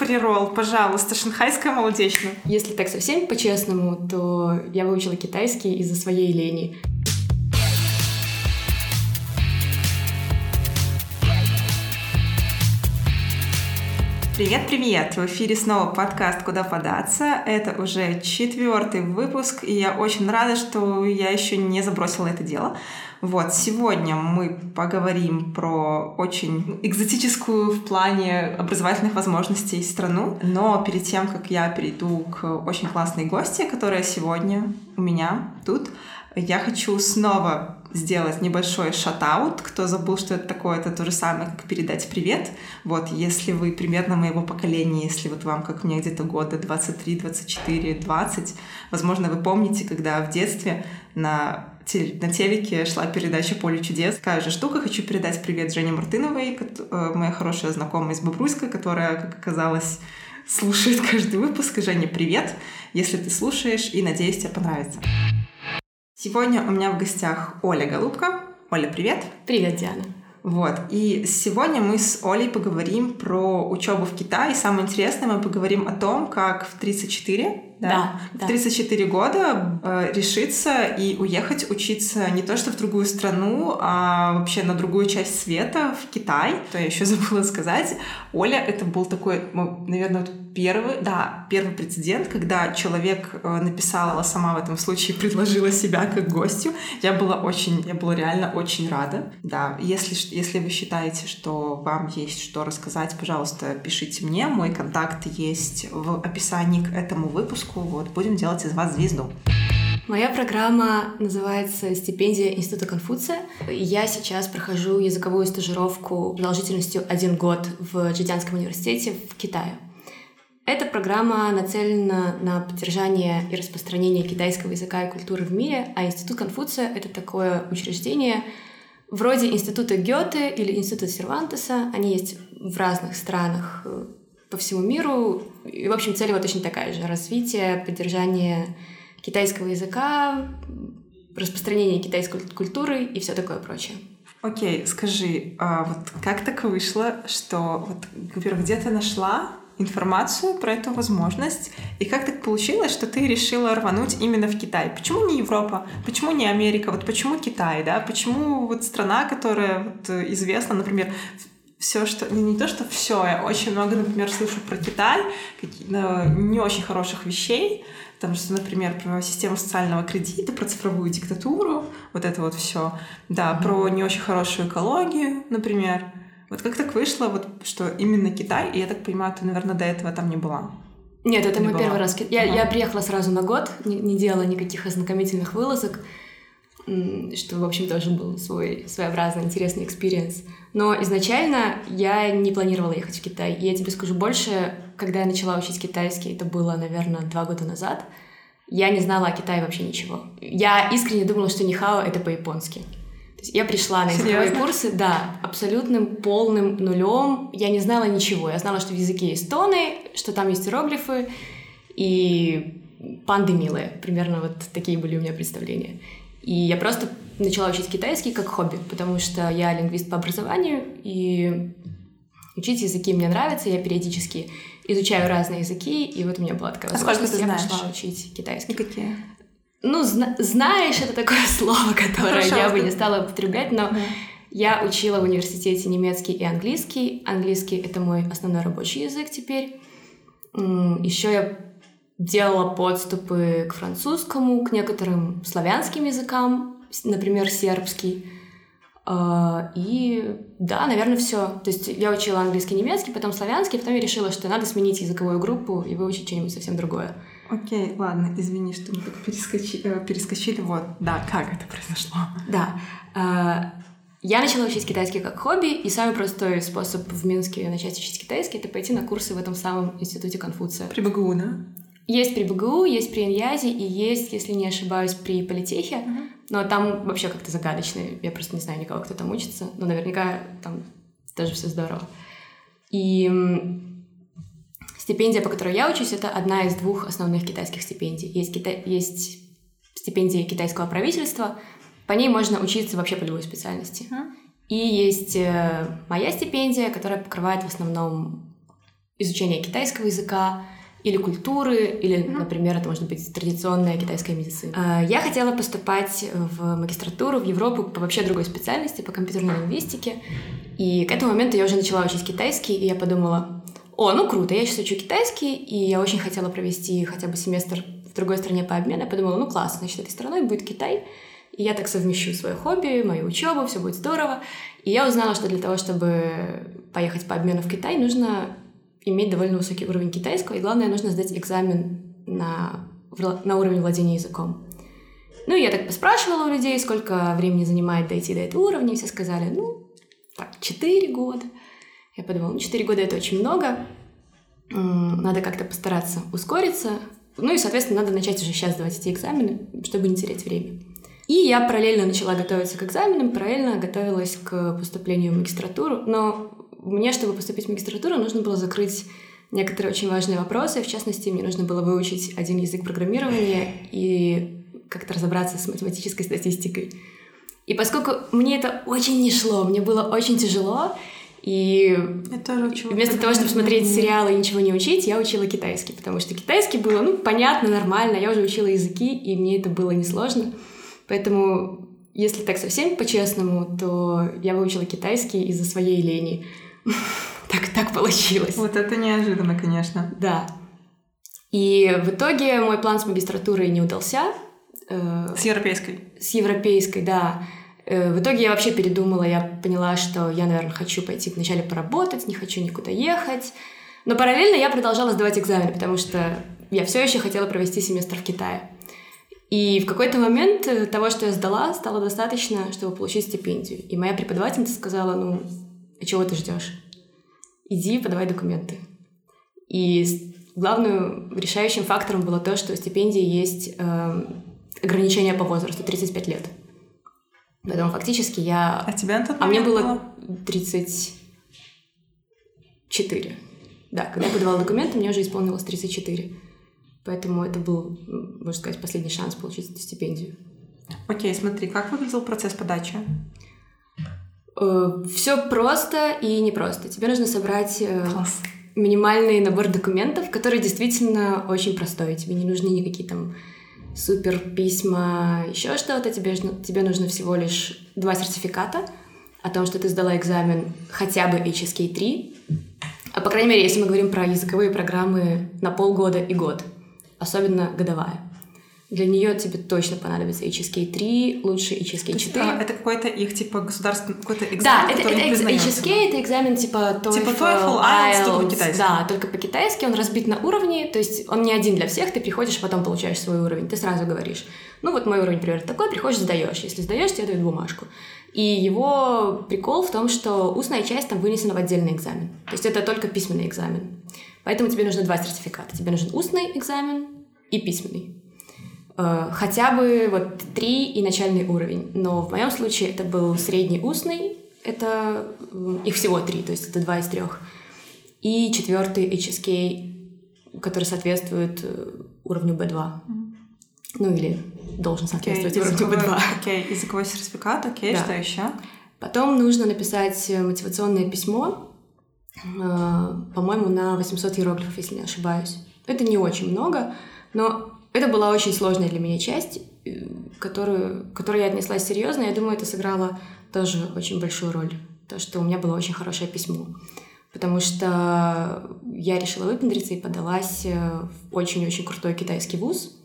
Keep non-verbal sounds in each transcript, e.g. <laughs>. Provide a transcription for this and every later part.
прирол, пожалуйста, шанхайская молодечная. Если так совсем по-честному, то я выучила китайский из-за своей лени. Привет-привет! В эфире снова подкаст «Куда податься». Это уже четвертый выпуск, и я очень рада, что я еще не забросила это дело. Вот, сегодня мы поговорим про очень экзотическую в плане образовательных возможностей страну, но перед тем, как я перейду к очень классной гости, которая сегодня у меня тут, я хочу снова сделать небольшой шатаут. Кто забыл, что это такое, это то же самое, как передать привет. Вот, если вы примерно моего поколения, если вот вам, как мне, где-то года 23, 24, 20, возможно, вы помните, когда в детстве на на телеке шла передача «Поле чудес». Такая же штука. Хочу передать привет Жене Мартыновой, э, моя хорошая знакомая из Бобруйска, которая, как оказалось, слушает каждый выпуск. Женя, привет, если ты слушаешь, и надеюсь, тебе понравится. Сегодня у меня в гостях Оля Голубка. Оля, привет. Привет, Диана. Вот. И сегодня мы с Олей поговорим про учебу в Китае. И самое интересное, мы поговорим о том, как в 34 да, да, в 34 да. года э, решиться и уехать учиться не то что в другую страну, а вообще на другую часть света, в Китай. То я еще забыла сказать. Оля, это был такой, наверное, первый, да, первый прецедент, когда человек э, написала сама в этом случае, <laughs> предложила себя как гостю. Я была очень, я была реально очень рада. Да, если, если вы считаете, что вам есть что рассказать, пожалуйста, пишите мне. Мой контакт есть в описании к этому выпуску. Вот, будем делать из вас звезду. Моя программа называется «Стипендия Института Конфуция». Я сейчас прохожу языковую стажировку продолжительностью один год в Джидзянском университете в Китае. Эта программа нацелена на поддержание и распространение китайского языка и культуры в мире, а Институт Конфуция — это такое учреждение, вроде Института Гёте или Института Сервантеса. Они есть в разных странах э, по всему миру. И, в общем, цель вот точно такая же. Развитие, поддержание китайского языка, распространение китайской культуры и все такое прочее. Окей, okay, скажи, а вот как так вышло, что, вот, во-первых, где ты нашла информацию про эту возможность, и как так получилось, что ты решила рвануть именно в Китай? Почему не Европа? Почему не Америка? Вот почему Китай, да? Почему вот страна, которая вот известна, например, все, что... Не, не то, что все, я очень много, например, слышу про Китай, не очень хороших вещей, там что, например, про систему социального кредита, про цифровую диктатуру, вот это вот все. Да, mm-hmm. про не очень хорошую экологию, например. Вот как так вышло, вот, что именно Китай, и я так понимаю, ты, наверное, до этого там не была? Нет, это не мой была. первый раз. Я, ага. я приехала сразу на год, не, не делала никаких ознакомительных вылазок что, в общем, тоже был свой своеобразный интересный experience. Но изначально я не планировала ехать в Китай. И я тебе скажу больше, когда я начала учить китайский, это было, наверное, два года назад, я не знала о Китае вообще ничего. Я искренне думала, что нихао — это по-японски. То есть я пришла на языковые курсы, да, абсолютным полным нулем. Я не знала ничего. Я знала, что в языке есть тоны, что там есть иероглифы и панды милые. Примерно вот такие были у меня представления. И я просто начала учить китайский как хобби, потому что я лингвист по образованию, и учить языки мне нравится, я периодически изучаю разные языки, и вот у меня была такая а возможность, я знаешь? пошла учить китайский. И какие? Ну, зна- знаешь, это такое <laughs> слово, которое Хорошо, я бы не стала употреблять, но я учила в университете немецкий и английский. Английский — это мой основной рабочий язык теперь. Еще я делала подступы к французскому, к некоторым славянским языкам, например, сербский. А, и да, наверное, все. То есть я учила английский, немецкий, потом славянский, потом я решила, что надо сменить языковую группу и выучить что-нибудь совсем другое. Окей, ладно, извини, что мы так перескочили, э, перескочили. Вот, да, как это произошло? Да. А, я начала учить китайский как хобби, и самый простой способ в Минске начать учить китайский — это пойти на курсы в этом самом институте Конфуция. При БГУ, да? Есть при БГУ, есть при Иньязе и есть, если не ошибаюсь, при Политехе. Mm-hmm. Но там вообще как-то загадочно. Я просто не знаю никого, кто там учится. Но наверняка там тоже все здорово. И стипендия, по которой я учусь, это одна из двух основных китайских стипендий. Есть, кита... есть стипендия китайского правительства, по ней можно учиться вообще по любой специальности. И есть э, моя стипендия, которая покрывает в основном изучения китайского языка, или культуры, или, например, это может быть традиционная китайская медицина. А, я хотела поступать в магистратуру в Европу по вообще другой специальности, по компьютерной лингвистике. И к этому моменту я уже начала учить китайский, и я подумала, о, ну круто, я сейчас учу китайский, и я очень хотела провести хотя бы семестр в другой стране по обмену. Я подумала, ну классно, значит, этой страной будет Китай, и я так совмещу свое хобби, мою учебу, все будет здорово. И я узнала, что для того, чтобы поехать по обмену в Китай, нужно иметь довольно высокий уровень китайского, и главное, нужно сдать экзамен на, на уровень владения языком. Ну, я так поспрашивала у людей, сколько времени занимает дойти до этого уровня, и все сказали, ну, так, 4 года. Я подумала, ну, 4 года это очень много, надо как-то постараться ускориться, ну и, соответственно, надо начать уже сейчас сдавать эти экзамены, чтобы не терять время. И я параллельно начала готовиться к экзаменам, параллельно готовилась к поступлению в магистратуру, но мне, чтобы поступить в магистратуру, нужно было закрыть некоторые очень важные вопросы. В частности, мне нужно было выучить один язык программирования и как-то разобраться с математической статистикой. И поскольку мне это очень не шло, мне было очень тяжело, и вместо того, чтобы смотреть сериалы и ничего не учить, я учила китайский, потому что китайский было, ну, понятно, нормально, я уже учила языки, и мне это было несложно. Поэтому, если так совсем по-честному, то я выучила китайский из-за своей лени. <laughs> так, так получилось. Вот это неожиданно, конечно. Да. И в итоге мой план с магистратурой не удался. Э, с европейской? С европейской, да. Э, в итоге я вообще передумала, я поняла, что я, наверное, хочу пойти вначале поработать, не хочу никуда ехать. Но параллельно я продолжала сдавать экзамены, потому что я все еще хотела провести семестр в Китае. И в какой-то момент э, того, что я сдала, стало достаточно, чтобы получить стипендию. И моя преподавательница сказала, ну, а чего ты ждешь? Иди, подавай документы. И главным решающим фактором было то, что у стипендии есть э, ограничение по возрасту 35 лет. Поэтому фактически я... А тебя на тот А мне было 34. Да, когда я подавала документы, мне уже исполнилось 34. Поэтому это был, можно сказать, последний шанс получить эту стипендию. Окей, смотри, как выглядел процесс подачи? Э, Все просто и непросто. Тебе нужно собрать э, Класс. минимальный набор документов, который действительно очень простой. Тебе не нужны никакие там супер письма, еще что-то. Тебе, тебе нужно всего лишь два сертификата о том, что ты сдала экзамен хотя бы HSK 3. А по крайней мере, если мы говорим про языковые программы на полгода и год, особенно годовая. Для нее тебе точно понадобится HSK 3, лучше HSK 4. А, это какой-то их типа государственный какой-то экзамен, Да, это, это HSK это экзамен типа TOEFL, типа TOEFL, IELTS, только по-китайски. Да, только по-китайски, он разбит на уровни, то есть он не один для всех, ты приходишь, потом получаешь свой уровень, ты сразу говоришь, ну вот мой уровень, например, такой, приходишь, сдаешь, если сдаешь, тебе дают бумажку. И его прикол в том, что устная часть там вынесена в отдельный экзамен. То есть это только письменный экзамен. Поэтому тебе нужно два сертификата. Тебе нужен устный экзамен и письменный. Э, хотя бы вот три и начальный уровень. Но в моем случае это был средний устный, это их всего три, то есть это два из трех. И четвертый HSK, который соответствует э, уровню B2. Mm. Ну или должен соответствовать okay, уровню B2. Окей, okay. языковой сертификат, окей, okay. да. что еще? Потом нужно написать мотивационное письмо, э, по-моему, на 800 иероглифов, если не ошибаюсь. Это не очень много, но это была очень сложная для меня часть, э, которую, которую я отнеслась серьезно. Я думаю, это сыграло тоже очень большую роль. То, что у меня было очень хорошее письмо. Потому что я решила выпендриться и подалась э, в очень-очень крутой китайский вуз.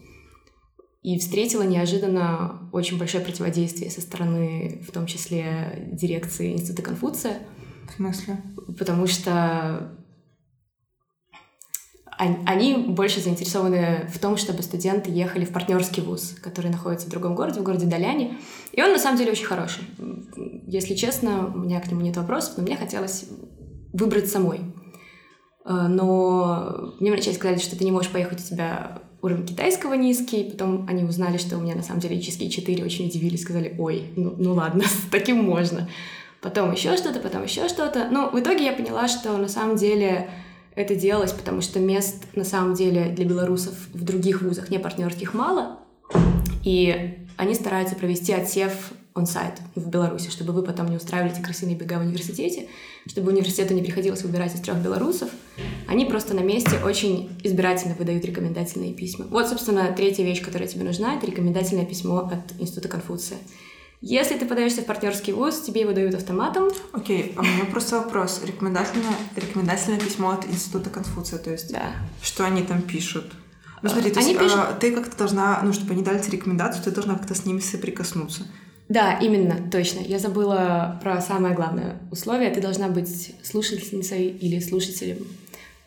И встретила неожиданно очень большое противодействие со стороны, в том числе, дирекции Института Конфуция. В смысле? Потому что они больше заинтересованы в том, чтобы студенты ехали в партнерский вуз, который находится в другом городе, в городе Даляне. И он на самом деле очень хороший. Если честно, у меня к нему нет вопросов, но мне хотелось выбрать самой. Э, но мне вначале сказали, что ты не можешь поехать, у тебя уровень китайского низкий, потом они узнали, что у меня на самом деле ячейки 4, очень удивились, сказали, ой, ну, ну ладно, <laughs> с таким можно. Потом еще что-то, потом еще что-то. Но в итоге я поняла, что на самом деле это делалось, потому что мест на самом деле для белорусов в других вузах не партнерских мало, и они стараются провести отсев он-сайт в Беларуси, чтобы вы потом не устраивали эти крысиные бега в университете, чтобы университету не приходилось выбирать из трех белорусов. Они просто на месте очень избирательно выдают рекомендательные письма. Вот, собственно, третья вещь, которая тебе нужна, это рекомендательное письмо от Института Конфуция. Если ты подаешься в партнерский вуз, тебе его дают автоматом. Окей, okay, а у меня просто вопрос. Рекомендательное, рекомендательное письмо от Института Конфуция, то есть да. что они там пишут? Ну смотри, то они есть, пишут... а, ты как-то должна, ну, чтобы они дали тебе рекомендацию, ты должна как-то с ними соприкоснуться. Да, именно, точно. Я забыла про самое главное условие. Ты должна быть слушательницей или слушателем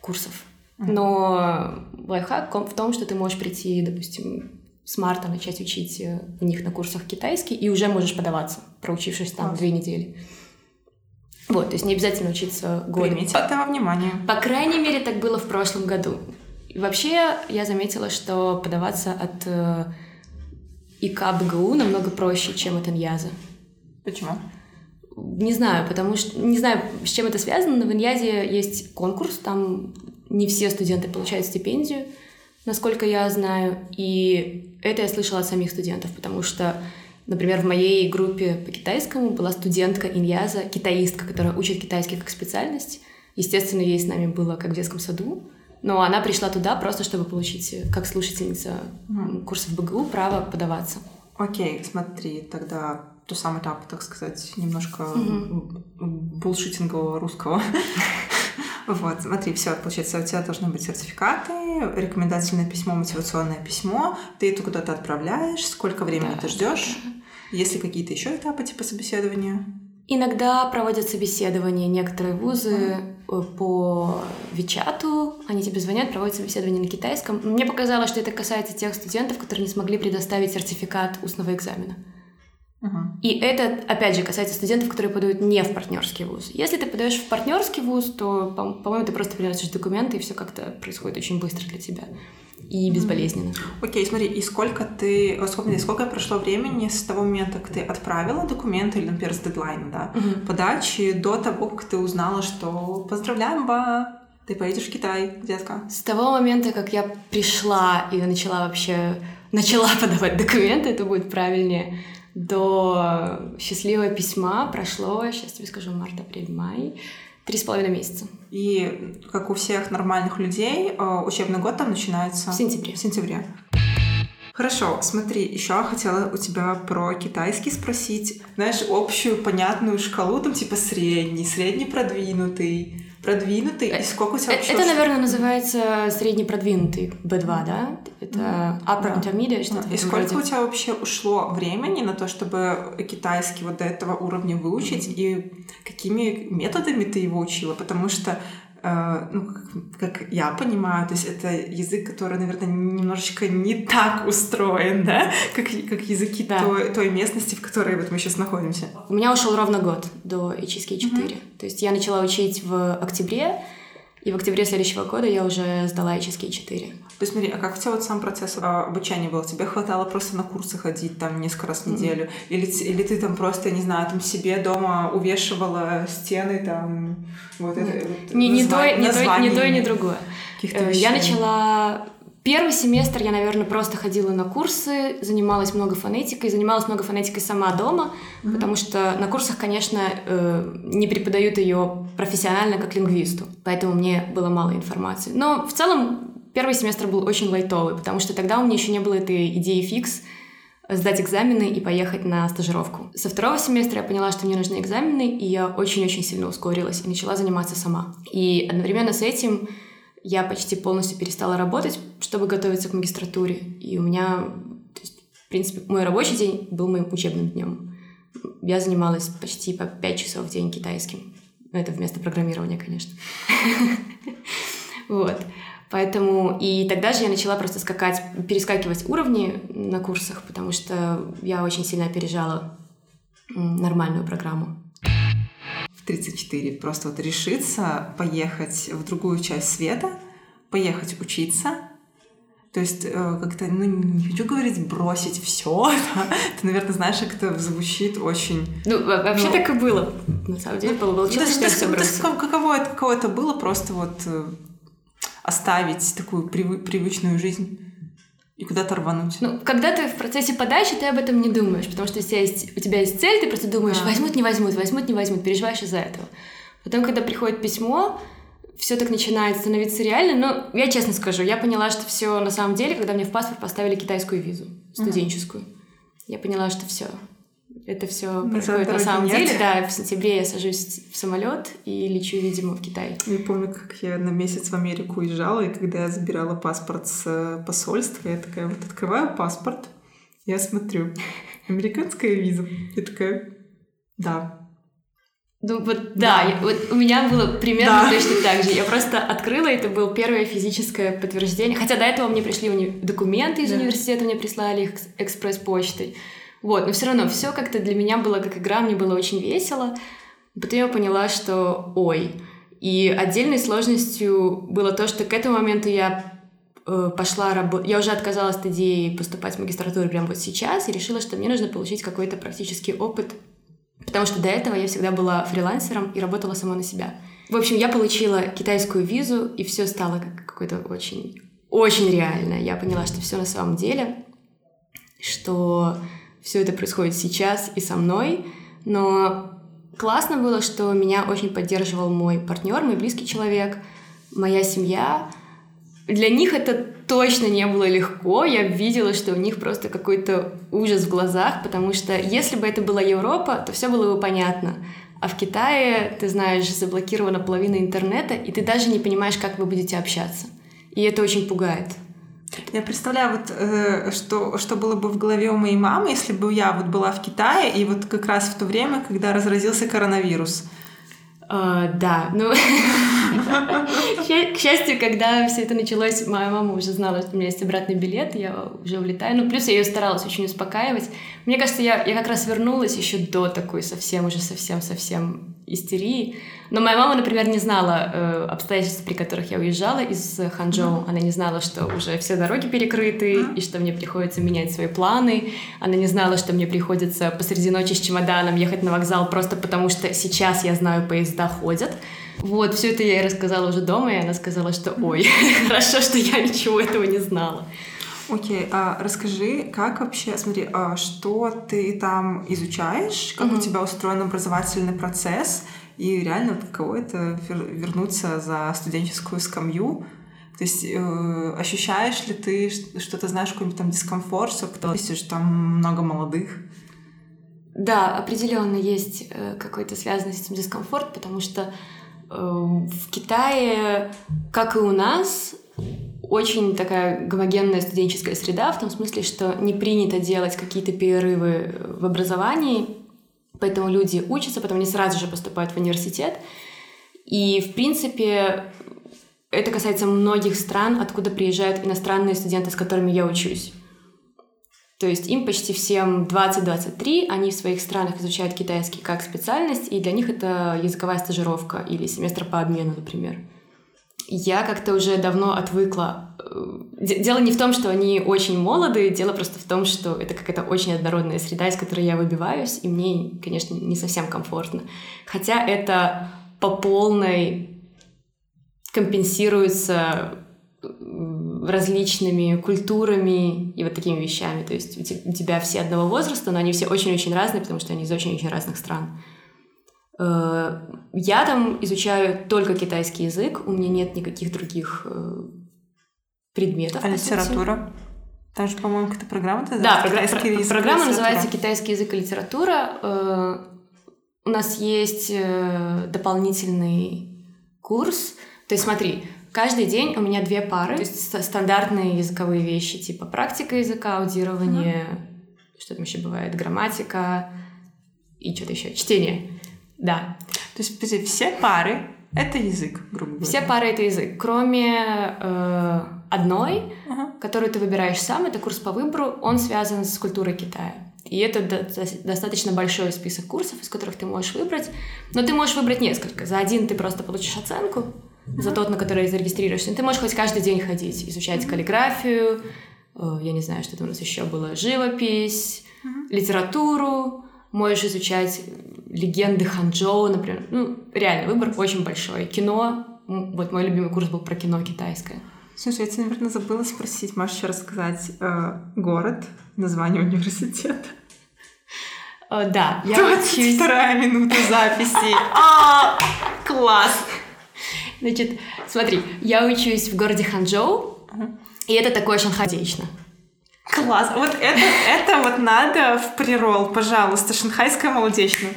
курсов. Но лайфхак в том, что ты можешь прийти, допустим, с марта начать учить э, у них на курсах китайский, и уже можешь подаваться, проучившись там две недели. Вот, то есть не обязательно учиться год. Примите это во внимание. По крайней мере, так было в прошлом году. И вообще, я заметила, что подаваться от э, ИК БГУ намного проще, чем от Иньяза. Почему? Не знаю, потому что... Не знаю, с чем это связано, но в Иньязе есть конкурс, там не все студенты получают стипендию, насколько я знаю. И это я слышала от самих студентов, потому что, например, в моей группе по китайскому была студентка Иньяза, китаистка, которая учит китайский как специальность. Естественно, ей с нами было как в детском саду. Но она пришла туда просто, чтобы получить, как слушательница курсов БГУ, право подаваться. Окей, смотри, тогда тот самый этап, так сказать, немножко mm-hmm. булшитингового русского. <laughs> Вот, смотри, все, получается, у тебя должны быть сертификаты, рекомендательное письмо, мотивационное письмо, ты это куда-то отправляешь, сколько времени да, ты ждешь, да. есть ли какие-то еще этапы типа собеседования? Иногда проводят собеседования некоторые вузы mm-hmm. по Вичату, они тебе звонят, проводят собеседование на китайском. Мне показалось, что это касается тех студентов, которые не смогли предоставить сертификат устного экзамена. И это, опять же, касается студентов, которые подают не в партнерский вуз. Если ты подаешь в партнерский вуз, то, по-моему, ты просто приносишь документы, и все как-то происходит очень быстро для тебя и безболезненно. Окей, okay, смотри, и сколько ты, сколько, сколько прошло времени с того момента, как ты отправила документы, или, например, с дедлайна, да, uh-huh. подачи, до того, как ты узнала, что поздравляем, ба, ты поедешь в Китай, детка? С того момента, как я пришла и начала вообще, начала <laughs> подавать документы, это будет правильнее, до счастливого письма прошло, сейчас тебе скажу, март, апрель, май, три с половиной месяца. И, как у всех нормальных людей, э, учебный год там начинается... В сентябре. В сентябре. Хорошо, смотри, еще хотела у тебя про китайский спросить. Знаешь, общую понятную шкалу, там типа средний, средний продвинутый, продвинутый, и сколько у тебя вообще... Это, наверное, называется средний продвинутый B2, да? Это upper да. intermediate, что-то И сколько у тебя вообще ушло времени на то, чтобы китайский вот до этого уровня выучить, mm-hmm. и какими методами ты его учила? Потому что ну, как, как я понимаю, то есть это язык, который, наверное, немножечко не так устроен, да, как, как языки да. той, той местности, в которой вот мы сейчас находимся. У меня ушел ровно год до HSK 4. Mm-hmm. То есть я начала учить в октябре, и в октябре следующего года я уже сдала HSK 4. То есть смотри, а как у тебя вот сам процесс а, обучения был? Тебе хватало просто на курсы ходить там несколько раз в неделю? Mm-hmm. Или, или ты там просто, не знаю, там себе дома увешивала стены там вот это вот, не, не, то, не, то, не то и не другое. Э, я начала Первый семестр я, наверное, просто ходила на курсы, занималась много фонетикой, занималась много фонетикой сама дома, mm-hmm. потому что на курсах, конечно, э, не преподают ее профессионально как лингвисту, поэтому мне было мало информации. Но в целом первый семестр был очень лайтовый, потому что тогда у меня еще не было этой идеи фикс сдать экзамены и поехать на стажировку. Со второго семестра я поняла, что мне нужны экзамены, и я очень-очень сильно ускорилась и начала заниматься сама. И одновременно с этим я почти полностью перестала работать, чтобы готовиться к магистратуре. И у меня, есть, в принципе, мой рабочий день был моим учебным днем. Я занималась почти по 5 часов в день китайским. Это вместо программирования, конечно. <laughs> Вот. Поэтому и тогда же я начала просто скакать, перескакивать уровни на курсах, потому что я очень сильно опережала нормальную программу. 34 просто вот решиться поехать в другую часть света, поехать учиться, то есть э, как-то, ну, не хочу говорить бросить все, <laughs> да? ты, наверное, знаешь, как это звучит очень... Ну, вообще ну, так и было. На самом деле, было, получилось, что я все бросила. Каково это, каково это было просто вот э, оставить такую прив, привычную жизнь? И куда-то рвануть. Ну, когда ты в процессе подачи, ты об этом не думаешь, потому что у тебя есть, у тебя есть цель, ты просто думаешь, а. возьмут, не возьмут, возьмут, не возьмут, переживаешь из-за этого. Потом, когда приходит письмо, все так начинает становиться реально. Но я честно скажу, я поняла, что все на самом деле, когда мне в паспорт поставили китайскую визу, студенческую. Uh-huh. Я поняла, что все. Это все происходит на самом нет. деле. Да, в сентябре я сажусь в самолет и лечу, видимо, в Китай. Я помню, как я на месяц в Америку уезжала, и когда я забирала паспорт с э, посольства, я такая вот открываю паспорт, я смотрю, американская виза. Я такая, да, ну вот да, да я, вот у меня было примерно да. точно так же. Я просто открыла, это было первое физическое подтверждение. Хотя до этого мне пришли уни... документы из да. университета, мне прислали их экспресс-почтой. Вот, но все равно все как-то для меня было как игра, мне было очень весело. Потом я поняла, что ой. И отдельной сложностью было то, что к этому моменту я э, пошла работать. Я уже отказалась от идеи поступать в магистратуру прямо вот сейчас и решила, что мне нужно получить какой-то практический опыт Потому что до этого я всегда была фрилансером и работала сама на себя. В общем, я получила китайскую визу, и все стало как какое-то очень, очень реальное. Я поняла, что все на самом деле, что все это происходит сейчас и со мной. Но классно было, что меня очень поддерживал мой партнер, мой близкий человек, моя семья. Для них это точно не было легко. Я видела, что у них просто какой-то ужас в глазах, потому что если бы это была Европа, то все было бы понятно. А в Китае, ты знаешь, заблокирована половина интернета, и ты даже не понимаешь, как вы будете общаться. И это очень пугает. Я представляю, вот, э, что, что было бы в голове у моей мамы, если бы я вот была в Китае, и вот как раз в то время, когда разразился коронавирус. Uh, да, ну, <laughs> к счастью, когда все это началось, моя мама уже знала, что у меня есть обратный билет, я уже улетаю. Ну, плюс я ее старалась очень успокаивать. Мне кажется, я, я как раз вернулась еще до такой совсем, уже совсем-совсем истерии. Но моя мама, например, не знала э, обстоятельств, при которых я уезжала из Ханчжоу. Она не знала, что уже все дороги перекрыты, и что мне приходится менять свои планы. Она не знала, что мне приходится посреди ночи с чемоданом ехать на вокзал просто потому, что сейчас я знаю, поезда ходят. Вот, все это я ей рассказала уже дома, и она сказала, что ой, <laughs> хорошо, что я ничего этого не знала. Окей, okay, а расскажи, как вообще, смотри, а что ты там изучаешь, как mm-hmm. у тебя устроен образовательный процесс, и реально каково это вернуться за студенческую скамью, то есть э, ощущаешь ли ты, что ты знаешь какой-нибудь там дискомфорт, что кто что там много молодых? Да, определенно есть э, какой-то связанный с этим дискомфорт, потому что э, в Китае, как и у нас, очень такая гомогенная студенческая среда, в том смысле, что не принято делать какие-то перерывы в образовании, поэтому люди учатся, потом они сразу же поступают в университет. И, в принципе, это касается многих стран, откуда приезжают иностранные студенты, с которыми я учусь. То есть им почти всем 20-23, они в своих странах изучают китайский как специальность, и для них это языковая стажировка или семестр по обмену, например я как-то уже давно отвыкла. Э, дело не в том, что они очень молодые, дело просто в том, что это какая-то очень однородная среда, из которой я выбиваюсь, и мне, конечно, не совсем комфортно. Хотя это по полной компенсируется различными культурами и вот такими вещами. То есть у тебя все одного возраста, но они все очень-очень разные, потому что они из очень-очень разных стран. Э, я там изучаю только китайский язык, у меня нет никаких других э, предметов. А литература? Там же, по-моему, какая-то программа Да, програ- про- программа называется «Китайский язык и литература». Э, у нас есть дополнительный курс. То есть смотри, каждый день у меня две пары, то есть стандартные языковые вещи, типа практика языка, аудирование, mm-hmm. что там еще бывает, грамматика и что-то еще, чтение. Да. То есть, подожди, все пары — это язык, грубо говоря. Все пары — это язык, кроме э, одной, ага. которую ты выбираешь сам, это курс по выбору, он связан с культурой Китая. И это достаточно большой список курсов, из которых ты можешь выбрать. Но ты можешь выбрать несколько. За один ты просто получишь оценку, за тот, на который зарегистрируешься. Ты можешь хоть каждый день ходить, изучать каллиграфию, э, я не знаю, что там у нас еще было, живопись, литературу, можешь изучать легенды Ханчжоу, например. Ну, реально, выбор очень большой. Кино, вот мой любимый курс был про кино китайское. Слушай, я тебя, наверное, забыла спросить. Можешь еще рассказать э, город, название университета? О, да, я учусь... вторая минута записи. <laughs> А, класс! Значит, смотри, я учусь в городе Ханчжоу, и это такое шанхайдечно. Класс. Вот это, это вот надо в прирол, пожалуйста, шанхайская молодечная.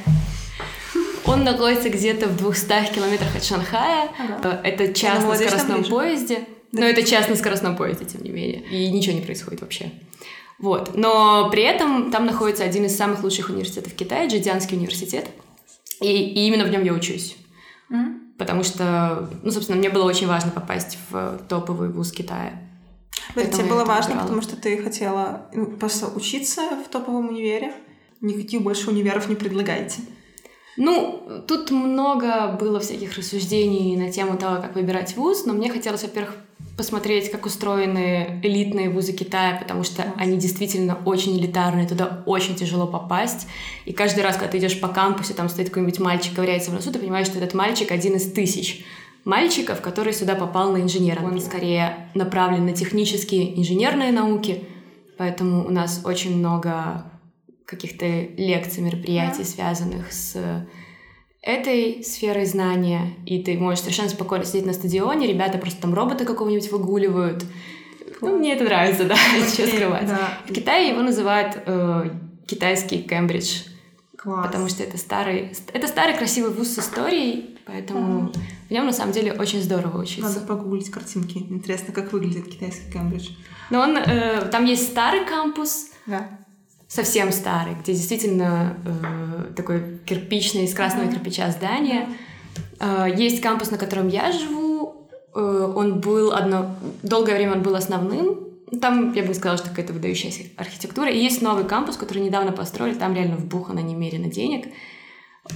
Он находится где-то в 200 километрах от Шанхая. Ага. Это час на скоростном поезде. Да. Но это час на скоростном поезде, тем не менее. И ничего не происходит вообще. Вот. Но при этом там находится один из самых лучших университетов Китая, Джидзянский университет. И, и именно в нем я учусь. Mm-hmm. Потому что, ну, собственно, мне было очень важно попасть в топовый вуз Китая. Но тебе было важно, выбирала. потому что ты хотела просто учиться в топовом универе. Никаких больше универов не предлагаете. Ну, тут много было всяких рассуждений на тему того, как выбирать вуз, но мне хотелось, во-первых, посмотреть, как устроены элитные вузы Китая, потому что они действительно очень элитарные, туда очень тяжело попасть. И каждый раз, когда ты идешь по кампусу, там стоит какой-нибудь мальчик, ковыряется в носу, ты понимаешь, что этот мальчик один из тысяч мальчиков, который сюда попал на инженера. Он скорее направлен на технические инженерные науки, поэтому у нас очень много каких-то лекций, мероприятий, связанных с этой сферой знания, и ты можешь совершенно спокойно сидеть на стадионе, ребята просто там робота какого-нибудь выгуливают. Ну, мне это нравится, да, <laughs> ничего скрывать. Да. В Китае его называют э, китайский Кембридж. Класс. Потому что это старый, это старый красивый вуз с историей, поэтому mm. в нем на самом деле очень здорово учиться. Надо погуглить картинки. Интересно, как выглядит китайский Кембридж. Но он, э, там есть старый кампус, да совсем старый, где действительно э, такой кирпичный, из красного mm-hmm. кирпича здание. Э, есть кампус, на котором я живу. Э, он был одно... Долгое время он был основным. Там, я бы сказала, что какая-то выдающаяся архитектура. И есть новый кампус, который недавно построили. Там реально вбухано немерено денег.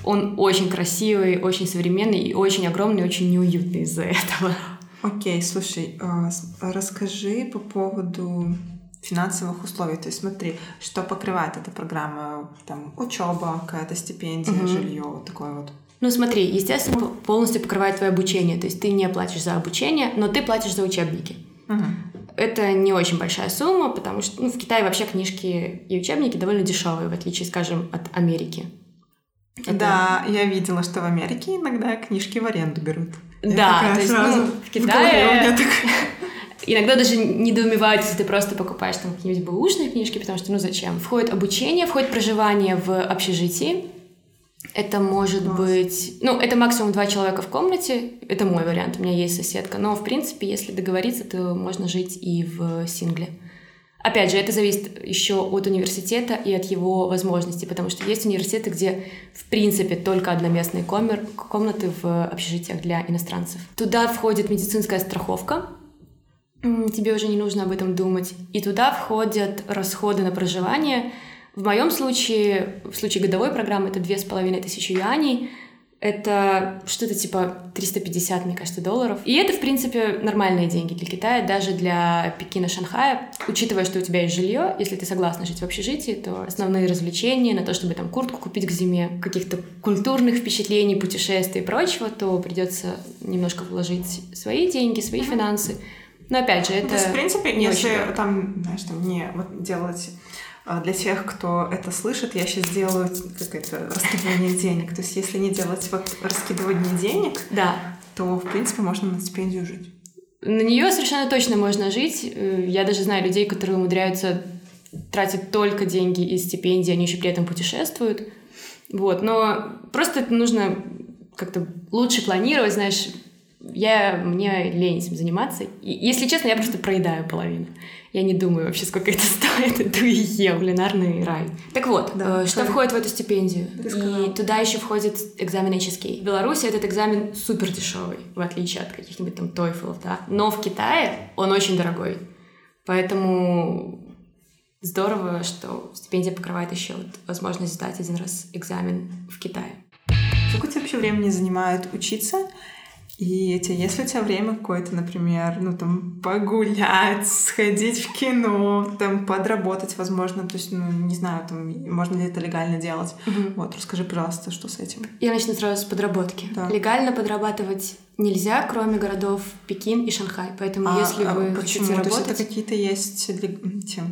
Он очень красивый, очень современный и очень огромный, очень неуютный из-за <laughs> этого. Окей, okay, слушай, э, расскажи по поводу финансовых условий. То есть смотри, что покрывает эта программа, там учеба, какая-то стипендия, угу. жилье, вот такое вот. Ну смотри, естественно, полностью покрывает твое обучение. То есть ты не платишь за обучение, но ты платишь за учебники. Угу. Это не очень большая сумма, потому что ну, в Китае вообще книжки и учебники довольно дешевые, в отличие, скажем, от Америки. Это... Да, я видела, что в Америке иногда книжки в аренду берут. Да, то есть ну, в Китае... <laughs> Иногда даже недоумевают, если ты просто покупаешь там какие-нибудь бэушные книжки, потому что, ну зачем? Входит обучение, входит проживание в общежитии. Это может Класс. быть... Ну, это максимум два человека в комнате. Это мой вариант, у меня есть соседка. Но, в принципе, если договориться, то можно жить и в сингле. Опять же, это зависит еще от университета и от его возможностей, потому что есть университеты, где, в принципе, только одноместные комнаты в общежитиях для иностранцев. Туда входит медицинская страховка, тебе уже не нужно об этом думать. И туда входят расходы на проживание. В моем случае, в случае годовой программы, это две с половиной тысячи юаней. Это что-то типа 350, мне кажется, долларов. И это, в принципе, нормальные деньги для Китая, даже для Пекина, Шанхая. Учитывая, что у тебя есть жилье, если ты согласна жить в общежитии, то основные развлечения на то, чтобы там куртку купить к зиме, каких-то культурных впечатлений, путешествий и прочего, то придется немножко вложить свои деньги, свои финансы. Но опять же, это. То есть, в принципе, не если там, знаешь, там не вот делать для тех, кто это слышит, я сейчас делаю как это раскидывание денег. То есть, если не делать вот раскидывание денег, да. то в принципе можно на стипендию жить. На нее совершенно точно можно жить. Э, я даже знаю людей, которые умудряются тратить только деньги из стипендии, они еще при этом путешествуют. Вот, но просто это нужно как-то лучше планировать, знаешь, я, мне лень этим заниматься. И, если честно, я просто проедаю половину. Я не думаю вообще, сколько это стоит. Иду и ем, кулинарный рай. Так вот, да, э, что входит в эту стипендию? И туда еще входит экзамен HSK. В Беларуси этот экзамен супер дешевый, в отличие от каких-нибудь там TOEFL, да. Но в Китае он очень дорогой. Поэтому здорово, что стипендия покрывает еще вот возможность сдать один раз экзамен в Китае. Сколько тебе вообще времени занимает учиться? И эти, если у тебя время какое-то, например, ну там погулять, сходить в кино, там подработать, возможно, то есть, ну не знаю, там можно ли это легально делать. Угу. Вот, расскажи, пожалуйста, что с этим. Я начну сразу с подработки. Да. Легально подрабатывать нельзя, кроме городов Пекин и Шанхай. Поэтому а, если вы а почему? хотите работать... То есть это какие-то есть для...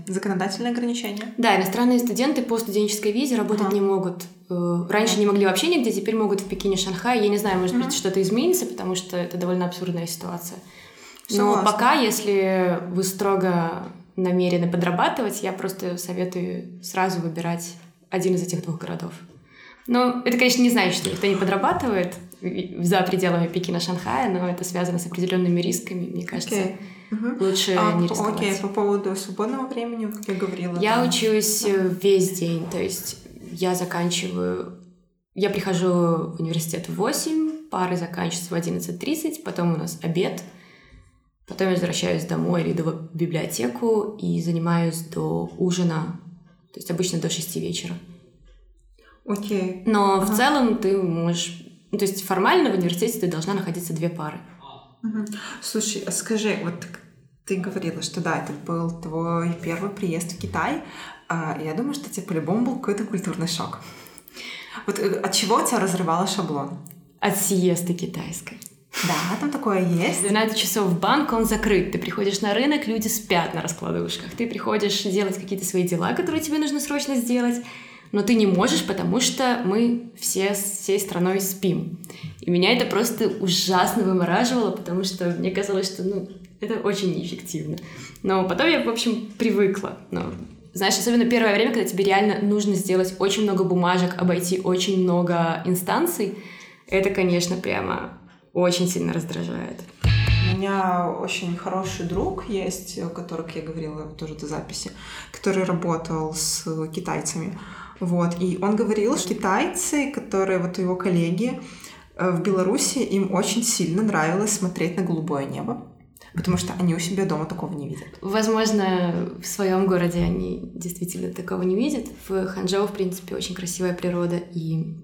законодательные ограничения? Да, иностранные студенты по студенческой визе работать ага. не могут. Э, раньше не могли вообще нигде, теперь могут в Пекине, Шанхае. Я не знаю, может ага. быть, что-то изменится, потому что это довольно абсурдная ситуация. Но Согласна. пока, если вы строго намерены подрабатывать, я просто советую сразу выбирать один из этих двух городов. Но это, конечно, не значит, что никто не подрабатывает за пределами Пекина, Шанхая, но это связано с определенными рисками, мне кажется. Okay. Угу. Лучше а, не рисковать. Окей, по поводу свободного времени, как я говорила. Я да. учусь да. весь день, то есть я заканчиваю... Я прихожу в университет в 8, пары заканчиваются в 11.30, потом у нас обед, потом я возвращаюсь домой или в библиотеку и занимаюсь до ужина, то есть обычно до 6 вечера. Окей. Но ага. в целом ты можешь... Ну, то есть формально в университете ты должна находиться две пары. Угу. Слушай, а скажи, вот ты говорила, что да, это был твой первый приезд в Китай. А я думаю, что тебе по-любому был какой-то культурный шок. Вот э, от чего у тебя разрывало шаблон? От сиесты китайской. Да, там такое есть. 12 часов банк, он закрыт. Ты приходишь на рынок, люди спят на раскладушках. Ты приходишь делать какие-то свои дела, которые тебе нужно срочно сделать но ты не можешь, потому что мы все всей страной спим. И меня это просто ужасно вымораживало, потому что мне казалось, что ну, это очень неэффективно. Но потом я, в общем, привыкла. Но, знаешь, особенно первое время, когда тебе реально нужно сделать очень много бумажек, обойти очень много инстанций, это, конечно, прямо очень сильно раздражает. У меня очень хороший друг есть, который, как я говорила тоже до записи, который работал с китайцами. Вот. И он говорил, что китайцы, которые вот его коллеги э, в Беларуси, им очень сильно нравилось смотреть на голубое небо. Потому что они у себя дома такого не видят. Возможно, в своем городе они действительно такого не видят. В Ханчжоу, в принципе, очень красивая природа, и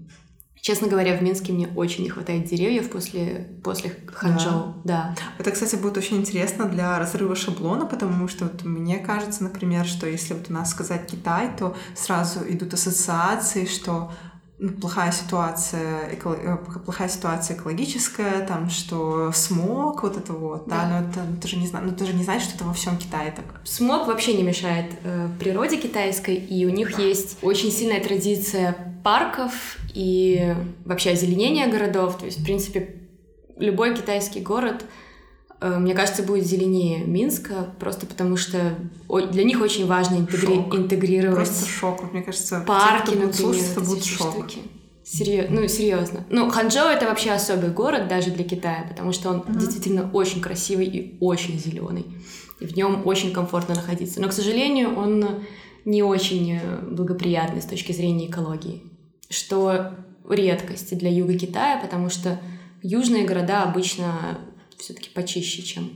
Честно говоря, в Минске мне очень не хватает деревьев после, после Ханчжоу. Да. да. Это, кстати, будет очень интересно для разрыва шаблона, потому что вот мне кажется, например, что если вот у нас сказать Китай, то сразу идут ассоциации, что ну, плохая ситуация, эко... Э, плохая ситуация экологическая, там, что смог, вот это вот, да, да но это ну, ты же не знаешь, ну ты же не знаешь, что это во всем Китае так. Смог вообще не мешает э, природе китайской, и у них да. есть очень сильная традиция парков и вообще озеленения городов, то есть, в принципе, любой китайский город — Э, мне кажется, будет зеленее Минска, просто потому что для них очень важно интегри... шок. интегрировать просто шок. Мне кажется, парки, те, например, слушать, это будет шок. Штуки. Серьез... Ну, серьезно. Ну, Ханчжоу это вообще особый город даже для Китая, потому что он mm-hmm. действительно очень красивый и очень зеленый. И в нем очень комфортно находиться. Но, к сожалению, он не очень благоприятный с точки зрения экологии, что редкость для юга Китая, потому что южные города обычно все-таки почище, чем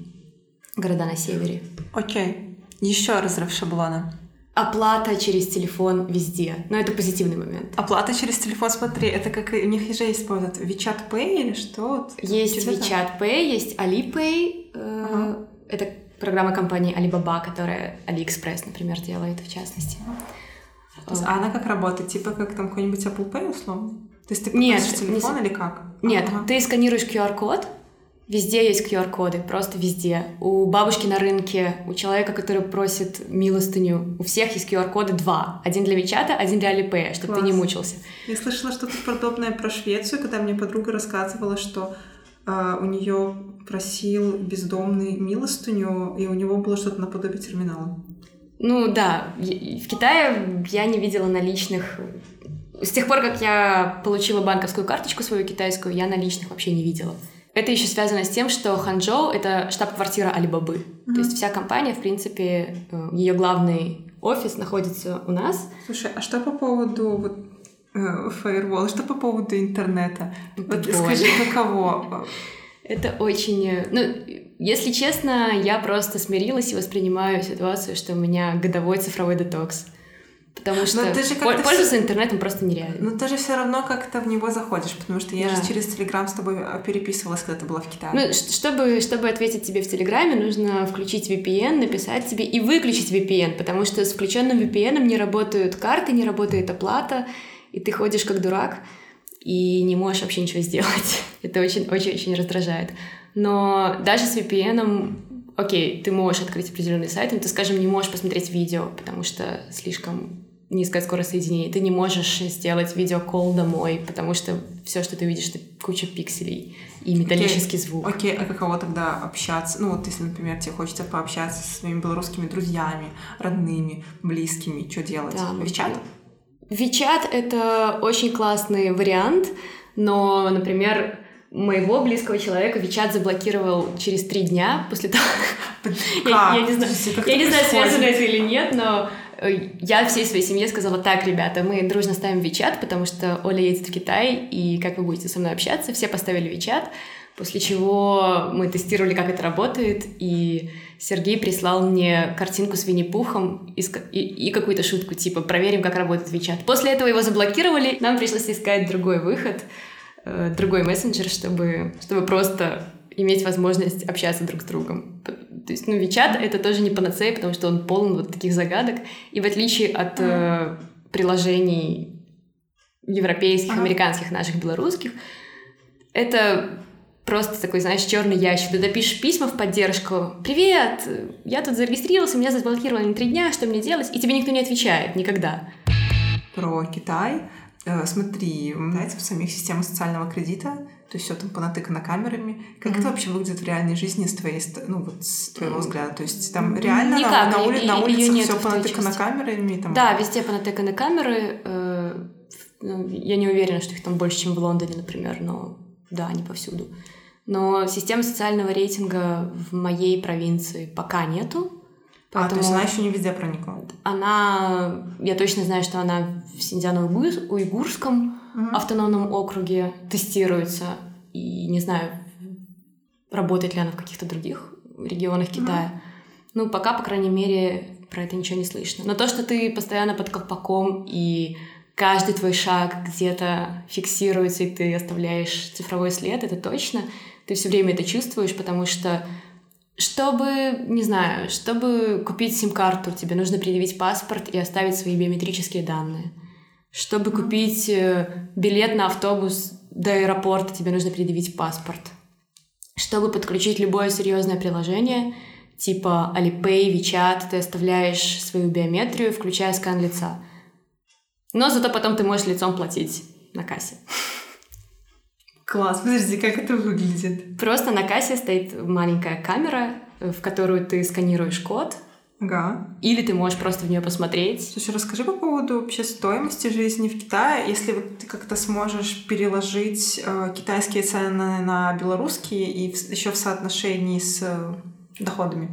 города на севере. Окей. Еще разрыв шаблона. Оплата через телефон везде. Но это позитивный момент. Оплата через телефон, смотри, это как у них же есть вот WeChat Pay или что? Есть что WeChat Pay, есть Alipay. Э, ага. Это программа компании Alibaba, которая AliExpress, например, делает в частности. А она как работает? Типа как там какой-нибудь Apple Pay условно? То есть ты Нет, телефон не... или как? Нет, ага. ты сканируешь QR-код, Везде есть QR-коды, просто везде. У бабушки на рынке, у человека, который просит милостыню, у всех есть QR-коды два. Один для Вичата, один для Алипея, чтобы Класс. ты не мучился. Я слышала что-то подобное про Швецию, когда мне подруга рассказывала, что э, у нее просил бездомный милостыню, и у него было что-то наподобие терминала. Ну да, в Китае я не видела наличных с тех пор, как я получила банковскую карточку свою китайскую, я наличных вообще не видела. Это еще связано с тем, что Ханчжоу — это штаб-квартира Алибабы. Mm-hmm. То есть вся компания, в принципе, э, ее главный офис находится у нас. Слушай, а что по поводу вот фаервола, что по поводу интернета? Вот скажи, каково? <laughs> Это очень... Э, ну, если честно, я просто смирилась и воспринимаю ситуацию, что у меня годовой цифровой детокс. Потому что ты же пользоваться все... интернетом просто нереально. Но ты же все равно как-то в него заходишь, потому что я да. же через Телеграм с тобой а, переписывалась, когда ты была в Китае. Ну, чтобы, чтобы ответить тебе в Телеграме, нужно включить VPN, написать тебе и выключить VPN, потому что с включенным VPN не работают карты, не работает оплата, и ты ходишь как дурак. и не можешь вообще ничего сделать. <laughs> Это очень-очень-очень раздражает. Но даже с VPN, окей, ты можешь открыть определенный сайт, но ты, скажем, не можешь посмотреть видео, потому что слишком низкая скорость соединения. Ты не можешь сделать видеокол домой, потому что все, что ты видишь, это куча пикселей и металлический okay. звук. Окей, okay. а каково тогда общаться? Ну вот если, например, тебе хочется пообщаться со своими белорусскими друзьями, родными, близкими, что делать? Да, Вичат? Вичат — это очень классный вариант, но, например, моего близкого человека Вичат заблокировал через три дня после того... <laughs> Я, я не знаю, я не знаю связано это или нет, но э, я всей своей семье сказала, так, ребята, мы дружно ставим Вичат, потому что Оля едет в Китай, и как вы будете со мной общаться? Все поставили Вичат, после чего мы тестировали, как это работает, и Сергей прислал мне картинку с Винни-Пухом и, и, и какую-то шутку, типа «проверим, как работает Вичат». После этого его заблокировали, нам пришлось искать другой выход, э, другой мессенджер, чтобы, чтобы просто иметь возможность общаться друг с другом. То есть, ну, Вичат — это тоже не панацея, потому что он полон вот таких загадок. И в отличие от э, приложений европейских, ага. американских, наших, белорусских, это просто такой, знаешь, черный ящик. Ты допишешь письма в поддержку. «Привет! Я тут зарегистрировался, меня заблокировали на три дня, что мне делать?» И тебе никто не отвечает никогда. Про Китай. Э, смотри, в самих системах социального кредита то есть все там понатыкано камерами. Как mm-hmm. это вообще выглядит в реальной жизни с твоей, ну вот с твоего взгляда? То есть там реально Никак, на, на, ули, на улице все понатыкано камерами? Там... Да, везде понатыканы камеры. Э, ну, я не уверена, что их там больше, чем в Лондоне, например, но да, они повсюду. Но системы социального рейтинга в моей провинции пока нету. Поэтому а, то есть она еще не везде проникла? Она... Я точно знаю, что она в Синьцзяно-Уйгурском угу. автономном округе тестируется. И не знаю, работает ли она в каких-то других регионах Китая. Угу. Ну, пока, по крайней мере, про это ничего не слышно. Но то, что ты постоянно под колпаком и каждый твой шаг где-то фиксируется, и ты оставляешь цифровой след, это точно ты все время это чувствуешь, потому что чтобы, не знаю, чтобы купить сим-карту, тебе нужно предъявить паспорт и оставить свои биометрические данные. Чтобы купить э, билет на автобус до аэропорта, тебе нужно предъявить паспорт. Чтобы подключить любое серьезное приложение, типа Alipay, WeChat, ты оставляешь свою биометрию, включая скан лица. Но зато потом ты можешь лицом платить на кассе. Класс, подожди, как это выглядит? Просто на кассе стоит маленькая камера, в которую ты сканируешь код, Ага. Или ты можешь просто в нее посмотреть. Слушай, расскажи по поводу вообще стоимости жизни в Китае. Если вот ты как-то сможешь переложить э, китайские цены на белорусские и в, еще в соотношении с э, доходами.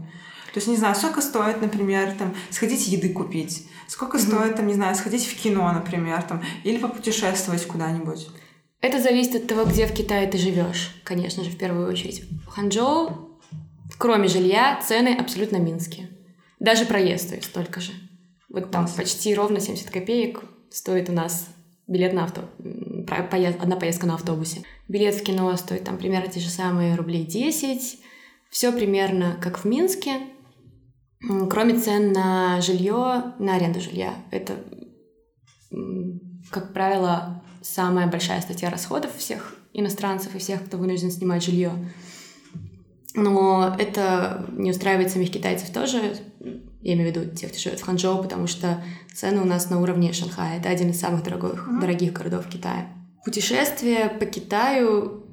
То есть, не знаю, сколько стоит, например, там, сходить еды купить, сколько mm-hmm. стоит, там, не знаю, сходить в кино, например, там, или попутешествовать куда-нибудь. Это зависит от того, где в Китае ты живешь, конечно же, в первую очередь. В Ханчжоу, кроме жилья, цены абсолютно минские. Даже проезд стоит столько же. Вот там почти ровно 70 копеек стоит у нас билет на авто, поезд, одна поездка на автобусе. Билет в кино стоит там примерно те же самые рублей 10. Все примерно как в Минске, кроме цен на жилье, на аренду жилья. Это, как правило, самая большая статья расходов всех иностранцев и всех, кто вынужден снимать жилье. Но это не устраивает самих китайцев тоже. Я имею в виду тех, кто живет в Ханчжоу, потому что цены у нас на уровне Шанхая. Это один из самых дорогих, mm-hmm. дорогих городов Китая. Путешествия по Китаю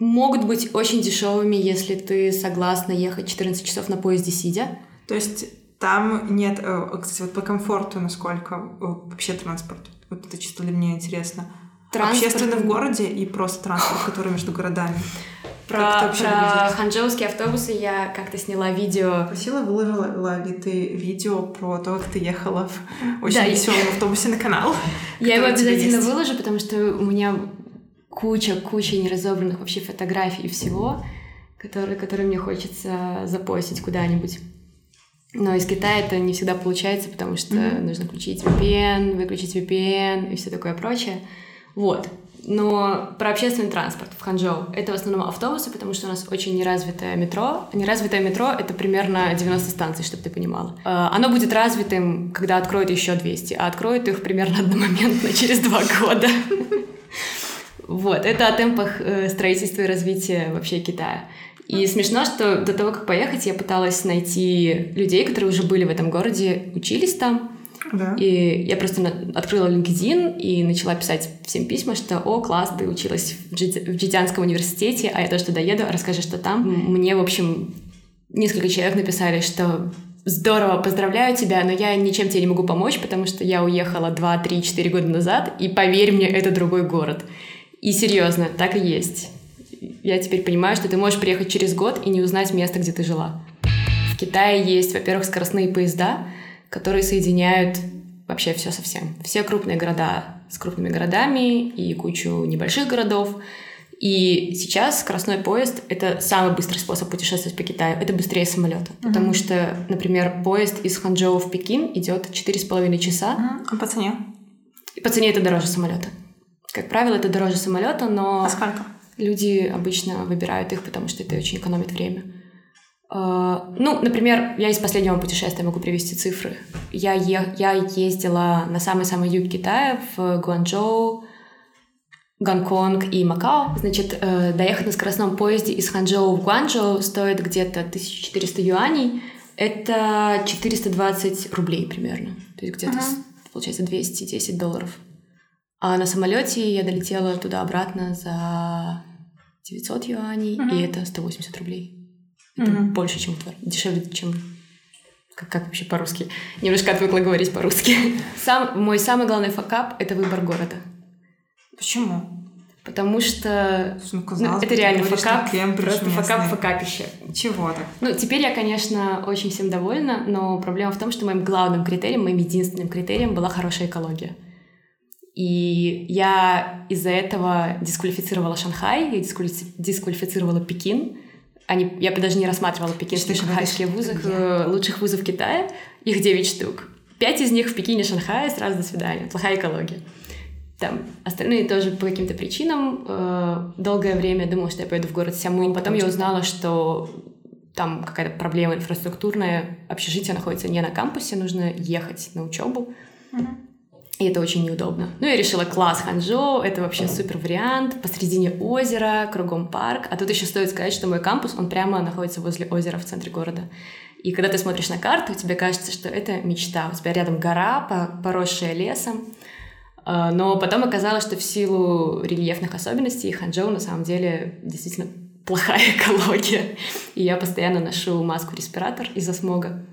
могут быть очень дешевыми, если ты согласна ехать 14 часов на поезде сидя. То есть там нет, э, кстати, вот по комфорту, насколько э, вообще транспорт вот это чисто для меня интересно. Транспорт... Общественный в городе и просто транспорт, который между городами. Про, про ханчжоуские автобусы я как-то сняла видео. Просила, выложила ли ты видео про то, как ты ехала в очень да, веселом я... автобусе на канал? <laughs> Я его обязательно выложу, потому что у меня куча-куча неразобранных вообще фотографий и всего, которые, которые мне хочется запостить куда-нибудь. Но из Китая это не всегда получается, потому что mm-hmm. нужно включить VPN, выключить VPN и все такое прочее. Вот. Но про общественный транспорт в Ханчжоу это в основном автобусы, потому что у нас очень неразвитое метро. Неразвитое метро — это примерно 90 станций, чтобы ты понимала. Э, оно будет развитым, когда откроют еще 200, а откроют их примерно <laughs> одномоментно через два года. <laughs> Вот, это о темпах э, строительства и развития вообще Китая. И смешно, что до того, как поехать, я пыталась найти людей, которые уже были в этом городе, учились там. Да. И я просто открыла LinkedIn и начала писать всем письма, что «О, класс, ты училась в, Джи- в Джитянском университете, а я тоже туда еду, расскажи, что там». М, Мне, в общем, несколько человек написали, что «Здорово, поздравляю тебя, но я ничем тебе не могу помочь, потому что я уехала 2, 3, 4 года назад, и поверь мне, это другой город». И серьезно, так и есть. Я теперь понимаю, что ты можешь приехать через год и не узнать место, где ты жила. В Китае есть, во-первых, скоростные поезда, которые соединяют вообще все со всем. Все крупные города с крупными городами и кучу небольших городов. И сейчас скоростной поезд — это самый быстрый способ путешествовать по Китаю. Это быстрее самолета. Потому что, например, поезд из Ханчжоу в Пекин идет 4,5 часа. Мгм. А по цене? И по цене это дороже самолета. Как правило, это дороже самолета, но А сколько? Люди обычно выбирают их, потому что это очень экономит время. А, Ну, например, я из последнего путешествия могу привести цифры. Я, е- я ездила на самый-самый юг Китая, в Гуанчжоу, Гонконг и Макао. Значит, э, доехать на скоростном поезде из Ханчжоу в Гуанчжоу стоит где-то 1400 юаней. Это 420 рублей примерно. То есть где-то, Ага. получается, 210 долларов. А на самолете я долетела туда-обратно за 900 юаней, Мгм. и это 180 рублей. Это Мгм. больше, чем дешевле, чем как, как вообще по-русски? Немножко отвыкла говорить по-русски. Сам, мой самый главный факап — это выбор города. Почему? Потому что Ну, ну, казалось бы, это реально говоришь, факап, просто факап местный. факапище. Чего так? Ну, теперь я, конечно, очень всем довольна, но проблема в том, что моим главным критерием, моим единственным критерием была хорошая экология. И я из-за этого дисквалифицировала Шанхай, я дисквалифи- дисквалифицировала Пекин. Они, я бы даже не рассматривала пекинские шанхайские вузы, Где? э, лучших вузов Китая. Их 9 штук. Пять из них в Пекине, Шанхае, сразу до свидания. Плохая экология. Там остальные тоже по каким-то причинам. э, долгое время думала, что я поеду в город Сямынь. Потом я узнала, что там какая-то проблема инфраструктурная. Общежитие находится не на кампусе, нужно ехать на учебу. Мгм. И это очень неудобно. Ну, я решила, класс, Ханчжоу, это вообще супер вариант. Посредине озера, кругом парк. А тут еще стоит сказать, что мой кампус, он прямо находится возле озера в центре города. И когда ты смотришь на карту, тебе кажется, что это мечта. У тебя рядом гора, по- поросшая лесом. А, Но потом оказалось, что в силу рельефных особенностей Ханчжоу на самом деле действительно <laughs> плохая экология. И я постоянно ношу маску-респиратор из-за смога.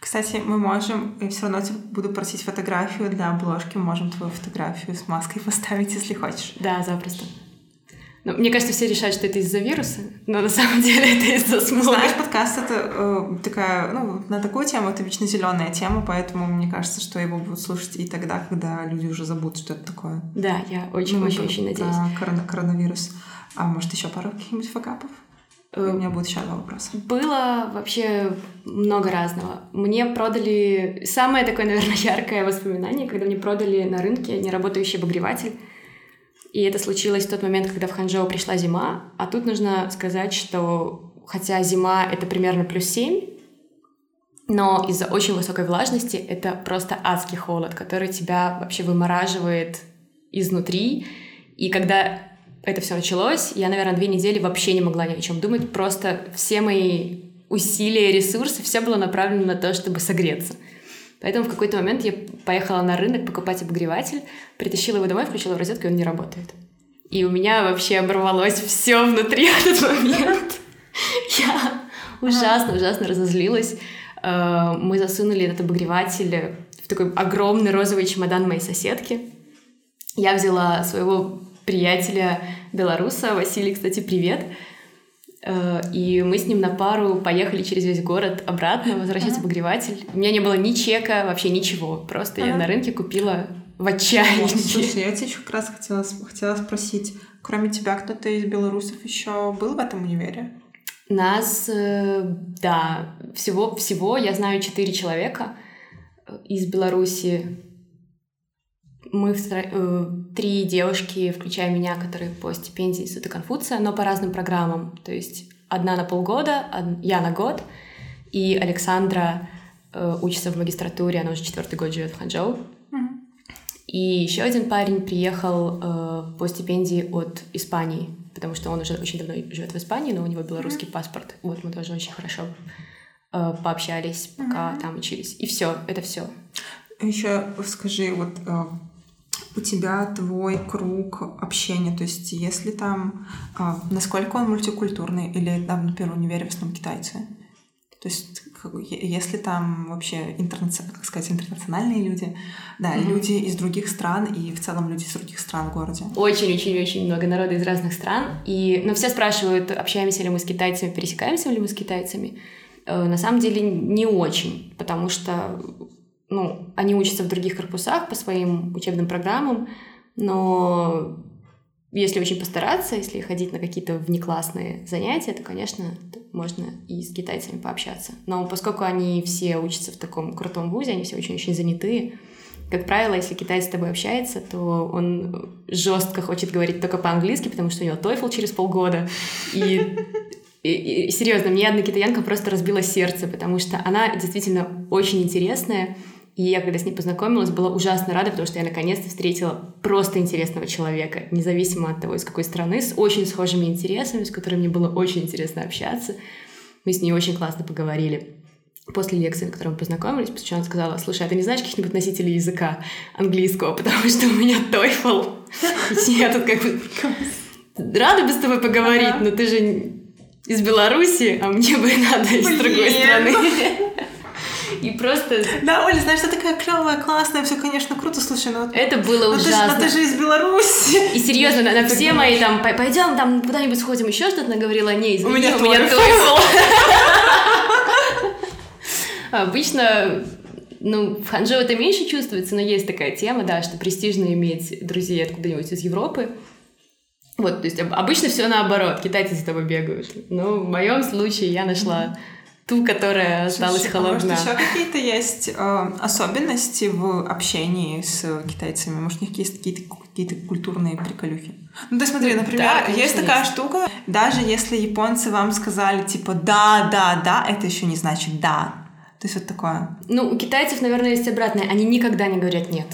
Кстати, мы можем, я все равно тебя буду просить фотографию для обложки, мы можем твою фотографию с маской поставить, если хочешь. Да, запросто. Ну, мне кажется, все решают, что это из-за вируса, но на самом деле это из-за смога. Знаешь, подкаст это э, такая, ну, на такую тему это вечно зеленая тема, поэтому мне кажется, что его будут слушать и тогда, когда люди уже забудут, что это такое. Да, я Ну, очень-очень-очень про надеюсь. корона- коронавирус. А может, еще пару каких-нибудь факапов? И Э, У меня будет еще два вопроса. Было вообще много разного. Мне продали... Самое такое, <laughs> наверное, яркое воспоминание, когда мне продали на рынке неработающий обогреватель. И это случилось в тот момент, когда в Ханчжоу пришла зима. А тут нужно сказать, что хотя зима — это примерно плюс 7, но из-за очень высокой влажности это просто адский холод, который тебя вообще вымораживает изнутри. И когда это все началось, я, наверное, две недели вообще не могла ни о чем думать. Просто все мои усилия, ресурсы, все было направлено на то, чтобы согреться. Поэтому в какой-то момент я поехала на рынок покупать обогреватель, притащила его домой, включила в розетку, и он не работает. И у меня вообще оборвалось все внутри в этот момент. Я ужасно, ужасно разозлилась. Э, Мы засунули этот обогреватель в такой огромный розовый чемодан моей соседки. Я взяла своего приятеля белоруса, Василий, кстати, привет. Э, И мы с ним на пару поехали через весь город обратно возвращать Ага. обогреватель. У меня не было ни чека, вообще ничего. Просто я Ага. на рынке купила в отчаянии. Слушай, я тебя еще как раз хотела, хотела спросить, кроме тебя кто-то из белорусов еще был в этом универе? Нас, э, да, всего, всего я знаю четыре человека из Беларуси. Мы э, три девушки, включая меня, которые по стипендии Института Конфуция, но по разным программам. То есть одна на полгода, од- я на год, и Александра э, учится в магистратуре, она уже четвертый год живет в Ханчжоу. И еще один парень приехал э, по стипендии от Испании, потому что он уже очень давно живет в Испании, но у него белорусский mm-hmm. паспорт. Вот мы тоже очень хорошо э, пообщались, пока mm-hmm. там учились. И все, это все. Еще скажи, вот э, у тебя твой круг общения, то есть если там, э, насколько он мультикультурный, или там, например, универе в основном китайцы? То есть, если там вообще интернацион... как сказать, интернациональные люди, да, mm-hmm. люди из других стран и в целом люди из других стран в городе. Очень-очень-очень много народа из разных стран. И, но ну, все спрашивают, общаемся ли мы с китайцами, пересекаемся ли мы с китайцами. Э, на самом деле не очень, потому что ну, они учатся в других корпусах по своим учебным программам, но если очень постараться, если ходить на какие-то внеклассные занятия, то, конечно, можно и с китайцами пообщаться. Но поскольку они все учатся в таком крутом вузе, они все очень-очень занятые, как правило, если китаец с тобой общается, то он жестко хочет говорить только по-английски, потому что у него TOEFL через полгода. И, и, и серьезно, мне одна китаянка просто разбила сердце, потому что она действительно очень интересная, и я, когда с ней познакомилась, была ужасно рада, потому что я наконец-то встретила просто интересного человека, независимо от того, из какой страны, с очень схожими интересами, с которыми мне было очень интересно общаться. Мы с ней очень классно поговорили. После лекции, на которой мы познакомились, после чего она сказала, слушай, а ты не знаешь каких-нибудь носителей языка английского, потому что у меня. И я тут как бы рада бы с тобой поговорить, но ты же из Беларуси, а мне бы надо из другой страны. И просто... Да, Оля, знаешь, ты такая клевая, классная, все, конечно, круто, слушай, но... Это было но ужасно. Но ты же из Беларуси. И серьезно, на, на все мои там, пойдем там куда-нибудь сходим, еще что-то, она говорила, не, извини, у меня, у меня <laughs> Обычно ну, в Ханчжоу это меньше чувствуется, но есть такая тема, да, что престижно иметь друзей откуда-нибудь из Европы. Вот, то есть обычно все наоборот, китайцы за тобой бегают. Но в моем случае я нашла ту, которая осталась Слушай, холодна. А может, еще какие-то есть э, особенности в общении с китайцами? Может, у них есть какие-то какие-то культурные приколюхи? Ну, ты смотри, например, да, конечно, есть такая есть. штука, даже если японцы вам сказали, типа, да, да, да, это еще не значит да. То есть вот такое. Ну, у китайцев, наверное, есть обратное. Они никогда не говорят «нет».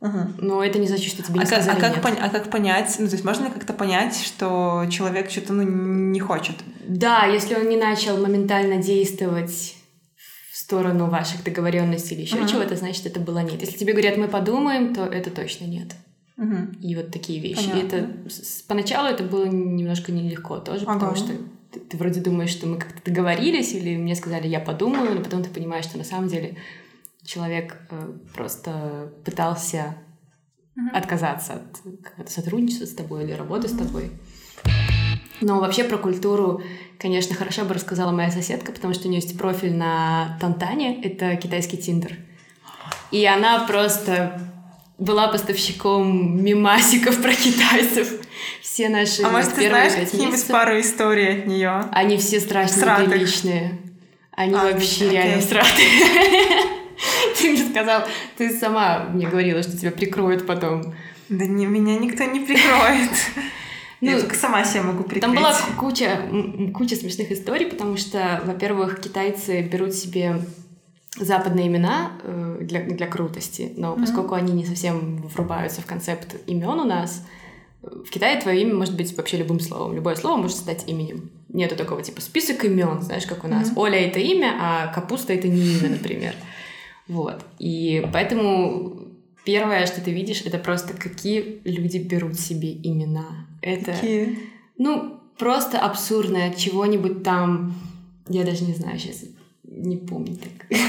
Угу. Но это не значит, что тебе не а сказали как, а, как нет. а как понять, ну, то есть можно как-то понять, что человек что-то ну, не хочет? Да, если он не начал моментально действовать в сторону ваших договоренностей или еще угу. чего-то, значит, это было нет. Если тебе говорят, мы подумаем, то это точно нет. Угу. И вот такие вещи. Понятно. И это поначалу это было немножко нелегко тоже, ага. потому что ты, ты вроде думаешь, что мы как-то договорились, или мне сказали, я подумаю, но потом ты понимаешь, что на самом деле человек э, просто пытался mm-hmm. отказаться от какого-то сотрудничества с тобой или работы mm-hmm. с тобой. Но вообще про культуру, конечно, хорошо бы рассказала моя соседка, потому что у нее есть профиль на Тантане, это китайский тиндер. И она просто была поставщиком мимасиков про китайцев. Все наши А может, ты знаешь какие-нибудь пару историй от нее? Они все страшно неприличные. Они а, вообще окей. реально сратые. <laughs> <laughs> Ты мне сказал, ты сама мне говорила, что тебя прикроют потом. Да не, меня никто не прикроет. <laughs> Ну, Я только сама себя могу прикрыть. Там была куча, куча смешных историй, потому что, во-первых, китайцы берут себе западные имена э, для, для крутости, но mm-hmm. поскольку они не совсем врубаются в концепт имен у нас, в Китае твое имя может быть вообще любым словом. Любое слово может стать именем. Нету такого типа список имен, знаешь, как у нас. Mm-hmm. Оля это имя, а капуста это не имя, например. <laughs> Вот. И поэтому первое, что ты видишь, это просто какие люди берут себе имена. Это, какие? ну, просто абсурдное, чего-нибудь там, я даже не знаю сейчас, не помню так. <laughs>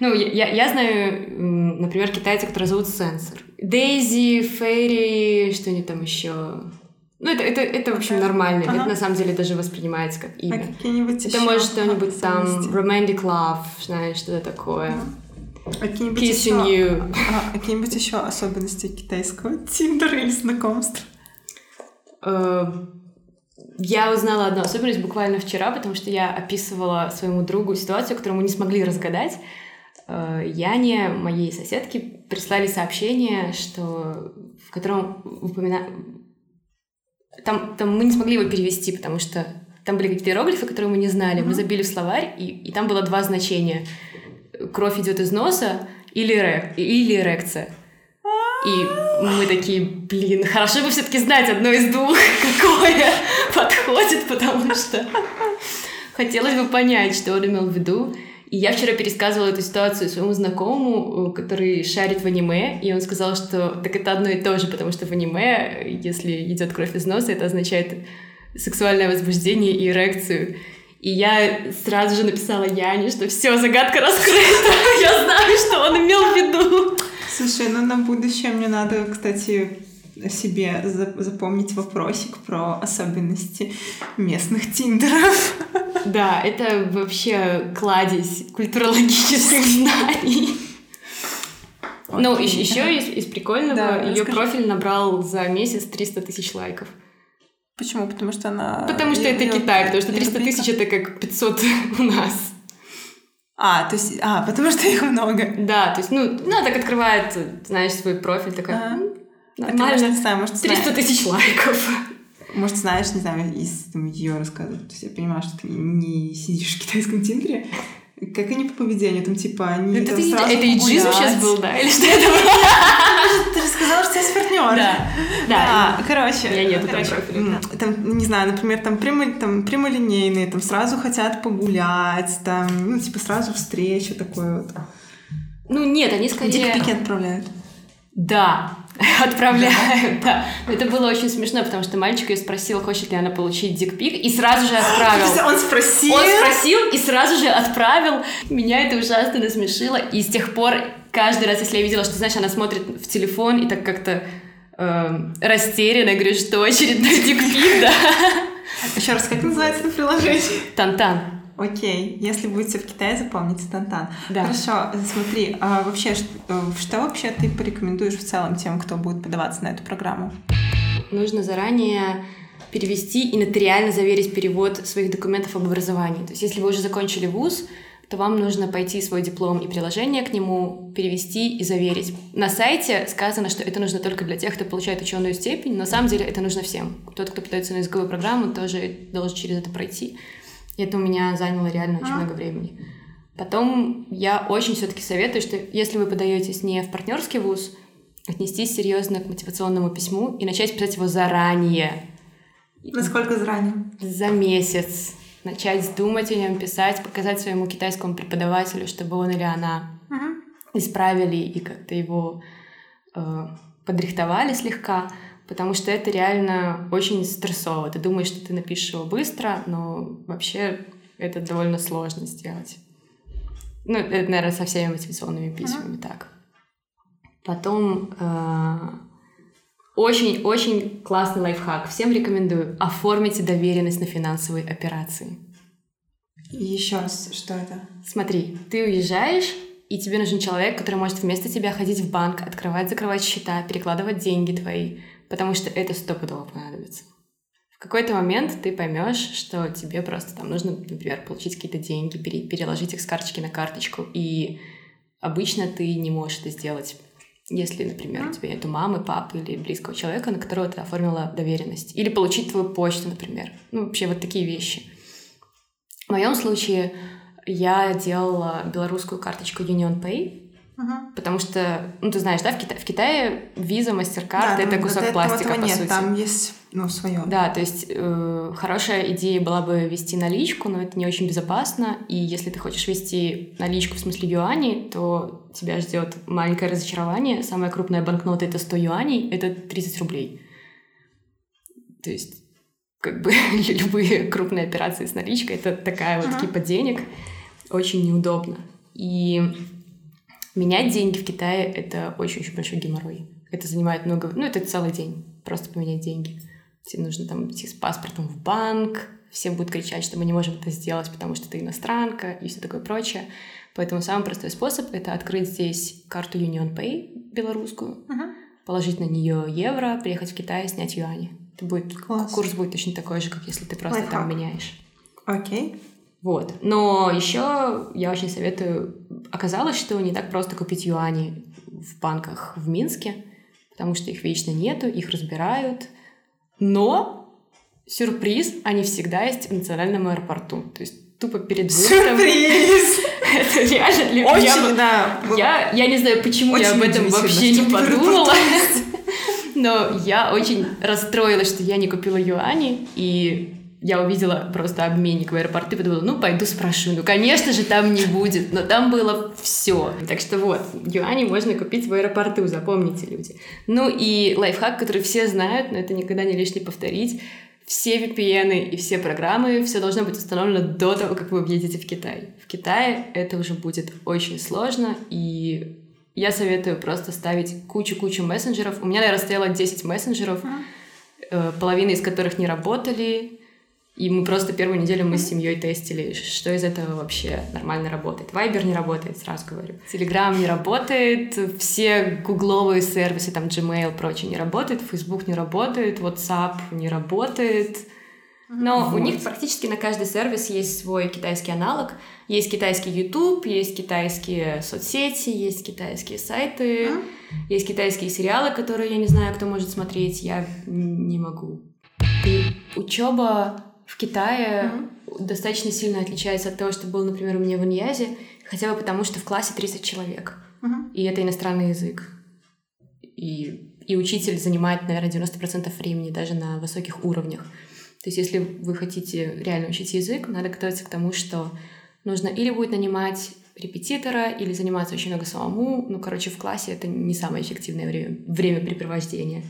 Ну, я, я знаю, например, китайцы, которые зовут Сенсор. Дейзи, Ферри, что-нибудь там еще. Ну, это, это, это в общем, нормально. Ага. Это на самом деле даже воспринимается как имя. А какие-нибудь Это может что-нибудь там Romantic Love, знаешь, что-то такое. Ага. Какие-нибудь еще, а, какие-нибудь еще особенности китайского <laughs> тиндера или знакомств? Э, я узнала одну особенность буквально вчера, потому что я описывала своему другу ситуацию, которую мы не смогли разгадать. Э, Яне, моей соседке, прислали сообщение, что в котором упомина... Там, там мы не смогли его перевести, потому что там были какие-то иероглифы, которые мы не знали. Mm-hmm. Мы забили в словарь, и, и там было два значения — кровь идет из носа или, эрек, или эрекция. И мы такие, блин, хорошо бы все-таки знать одно из двух, <laughs> какое подходит, потому что хотелось бы понять, что он имел в виду. И я вчера пересказывала эту ситуацию своему знакомому, который шарит в аниме, и он сказал, что так это одно и то же, потому что в аниме, если идет кровь из носа, это означает сексуальное возбуждение и эрекцию. И я сразу же написала Яне, что все, загадка раскрыта. <laughs> Я знаю, что он имел в виду. Слушай, ну на будущее мне надо, кстати, себе запомнить вопросик про особенности местных тиндеров. <laughs> Да, это вообще кладезь культурологических <laughs> знаний. Ну, еще из, из прикольного, да, ее профиль набрал за месяц 300 тысяч лайков. Почему? Потому что она... Потому что это Китай, потому что 300 тысяч это как 500 <laughs> у нас. А, то есть, а, потому что их много. Да, то есть, ну, ну, так открывает, знаешь, свой профиль, такая, а, нормально, может, не знаю, может, 300 тысяч лайков. Может, знаешь, не знаю, из там, ее рассказывают. То есть я понимаю, что ты не сидишь в китайском тиндере, как они по поведению, там, типа, они это там ты, сразу Это и Джизу сейчас был, да? <laughs> Или что это Ты же сказала, что у тебя есть партнер. Да. Да. А, короче. Я нету короче, там, не знаю, например, там, прямо, там прямолинейные, там сразу хотят погулять, там, ну, типа, сразу встреча такой вот. Ну, нет, они скорее... Дикпики отправляют. Да, <laughs> отправляют, да. Это было очень смешно, потому что мальчик ее спросил, хочет ли она получить дикпик, и сразу же отправил. <laughs> Он спросил? Он спросил и сразу же отправил. Меня это ужасно насмешило, и с тех пор каждый раз, если я видела, что, знаешь, она смотрит в телефон и так как-то э, растерянно, говорю, что очередной дикпик, <laughs> да. Еще раз, как называется это приложение? Тантан. Окей, если будете в Китае, запомните Тантан. Да. Хорошо, смотри, а вообще, что, что вообще ты порекомендуешь в целом тем, кто будет подаваться на эту программу? Нужно заранее перевести и нотариально заверить перевод своих документов об образовании. То есть, если вы уже закончили вуз, то вам нужно пойти свой диплом и приложение к нему перевести и заверить. На сайте сказано, что это нужно только для тех, кто получает ученую степень, но на самом деле это нужно всем. Тот, кто подается на языковую программу, тоже должен через это пройти. Это у меня заняло реально очень а? много времени. Потом я очень все-таки советую, что если вы подаетесь не в партнерский вуз, отнестись серьезно к мотивационному письму и начать писать его заранее. Насколько заранее? За месяц. Начать думать о нем, писать, показать своему китайскому преподавателю, чтобы он или она угу. исправили и как-то его э, подрихтовали слегка потому что это реально очень стрессово. Ты думаешь, что ты напишешь его быстро, но вообще это довольно сложно сделать. Ну, это, наверное, со всеми мотивационными письмами uh-huh. так. Потом очень-очень э, классный лайфхак. Всем рекомендую. Оформите доверенность на финансовые операции. Еще раз, что это? Смотри, ты уезжаешь, и тебе нужен человек, который может вместо тебя ходить в банк, открывать, закрывать счета, перекладывать деньги твои, потому что это стопудово понадобится. В какой-то момент ты поймешь, что тебе просто там нужно, например, получить какие-то деньги, переложить их с карточки на карточку, и обычно ты не можешь это сделать, если, например, у тебя нет мамы, папы или близкого человека, на которого ты оформила доверенность. Или получить твою почту, например. Ну, вообще вот такие вещи. В моем случае я делала белорусскую карточку Union Pay, Угу. Потому что, ну, ты знаешь, да, в, Кита- в Китае виза, мастер-карт да, это кусок да, пластика, по нет, сути. Там есть, ну, свое. Да, то есть э, хорошая идея была бы вести наличку, но это не очень безопасно. И если ты хочешь вести наличку в смысле юаней, то тебя ждет маленькое разочарование. Самая крупная банкнота это 100 юаней, это 30 рублей. То есть как бы <laughs> любые крупные операции с наличкой это такая вот uh типа денег очень неудобно. И Менять деньги в Китае — это очень-очень большой геморрой. Это занимает много... Ну, это целый день, просто поменять деньги. Тебе нужно там идти с паспортом в банк, все будут кричать, что мы не можем это сделать, потому что ты иностранка и все такое прочее. Поэтому самый простой способ — это открыть здесь карту Union Pay белорусскую, uh-huh. положить на нее евро, приехать в Китай и снять юани. Это будет, Класс. курс будет точно такой же, как если ты просто Лайфхак. там меняешь. Окей. Вот. Но еще я очень советую... Оказалось, что не так просто купить юани в банках в Минске, потому что их вечно нету, их разбирают. Но сюрприз, они всегда есть в национальном аэропорту. То есть тупо перед выездом... Сюрприз! <laughs> Это реально Очень, да. Я, я не знаю, почему я об этом вообще не подумала. <laughs> Но я очень расстроилась, что я не купила юани, и я увидела просто обменник в аэропорту и подумала, ну, пойду спрошу. Ну, конечно же, там не будет, но там было все. Так что вот, юани можно купить в аэропорту, запомните, люди. Ну и лайфхак, который все знают, но это никогда не лишне повторить. Все VPN и все программы, все должно быть установлено до того, как вы въедете в Китай. В Китае это уже будет очень сложно, и я советую просто ставить кучу-кучу мессенджеров. У меня, наверное, стояло 10 мессенджеров, э, половина из которых не работали, и мы просто первую неделю мы с семьей тестили, что из этого вообще нормально работает. Вайбер не работает, сразу говорю. Телеграм не работает, все гугловые сервисы, там Gmail, прочее не работает, Facebook не работает, WhatsApp не работает. Но вот. у них практически на каждый сервис есть свой китайский аналог. Есть китайский YouTube, есть китайские соцсети, есть китайские сайты, mm. есть китайские сериалы, которые я не знаю, кто может смотреть, я не могу. И учеба в Китае mm-hmm. достаточно сильно отличается от того, что было, например, у меня в Иньязе, хотя бы потому, что в классе 30 человек, mm-hmm. и это иностранный язык. И, и учитель занимает, наверное, 90% времени даже на высоких уровнях. То есть если вы хотите реально учить язык, надо готовиться к тому, что нужно или будет нанимать репетитора, или заниматься очень много самому. Ну, короче, в классе это не самое эффективное время, времяпрепровождение.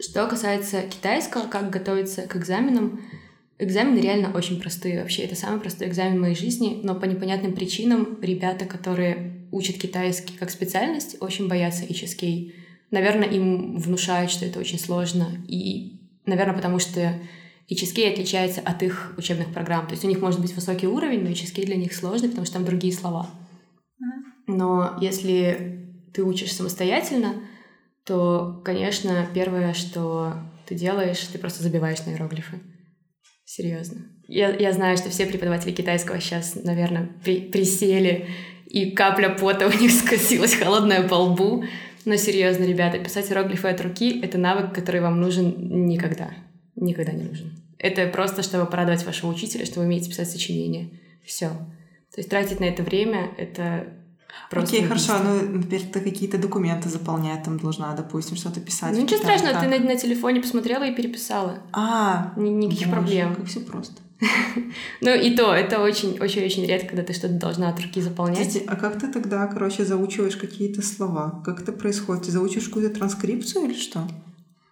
Что касается китайского, как готовиться к экзаменам, экзамены реально очень простые. Вообще, это самый простой экзамен в моей жизни, но по непонятным причинам ребята, которые учат китайский как специальность, очень боятся HSK. Наверное, им внушают, что это очень сложно. И, наверное, потому что HSK отличается от их учебных программ. То есть у них может быть высокий уровень, но HSK для них сложный, потому что там другие слова. Но если ты учишь самостоятельно, то, конечно, первое, что ты делаешь, ты просто забиваешь на иероглифы. Серьезно. Я, я знаю, что все преподаватели китайского сейчас, наверное, при, присели, и капля пота <laughs> у них скосилась холодная по лбу. Но серьезно, ребята, писать иероглифы от руки — это навык, который вам нужен никогда. Никогда не нужен. Это просто, чтобы порадовать вашего учителя, что вы умеете писать сочинения. Все. То есть тратить на это время — это Просто Окей, хорошо, ну, например, ты какие-то документы заполнять там должна, допустим, что-то писать. Ну, ничего страшного, ты на, на телефоне посмотрела и переписала. А, Никаких боже, проблем. Как все просто. <laughs> Ну и то, это очень-очень-очень редко, когда ты что-то должна от руки заполнять. а как ты тогда, короче, заучиваешь какие-то слова? Как это происходит? Ты заучиваешь какую-то транскрипцию или что?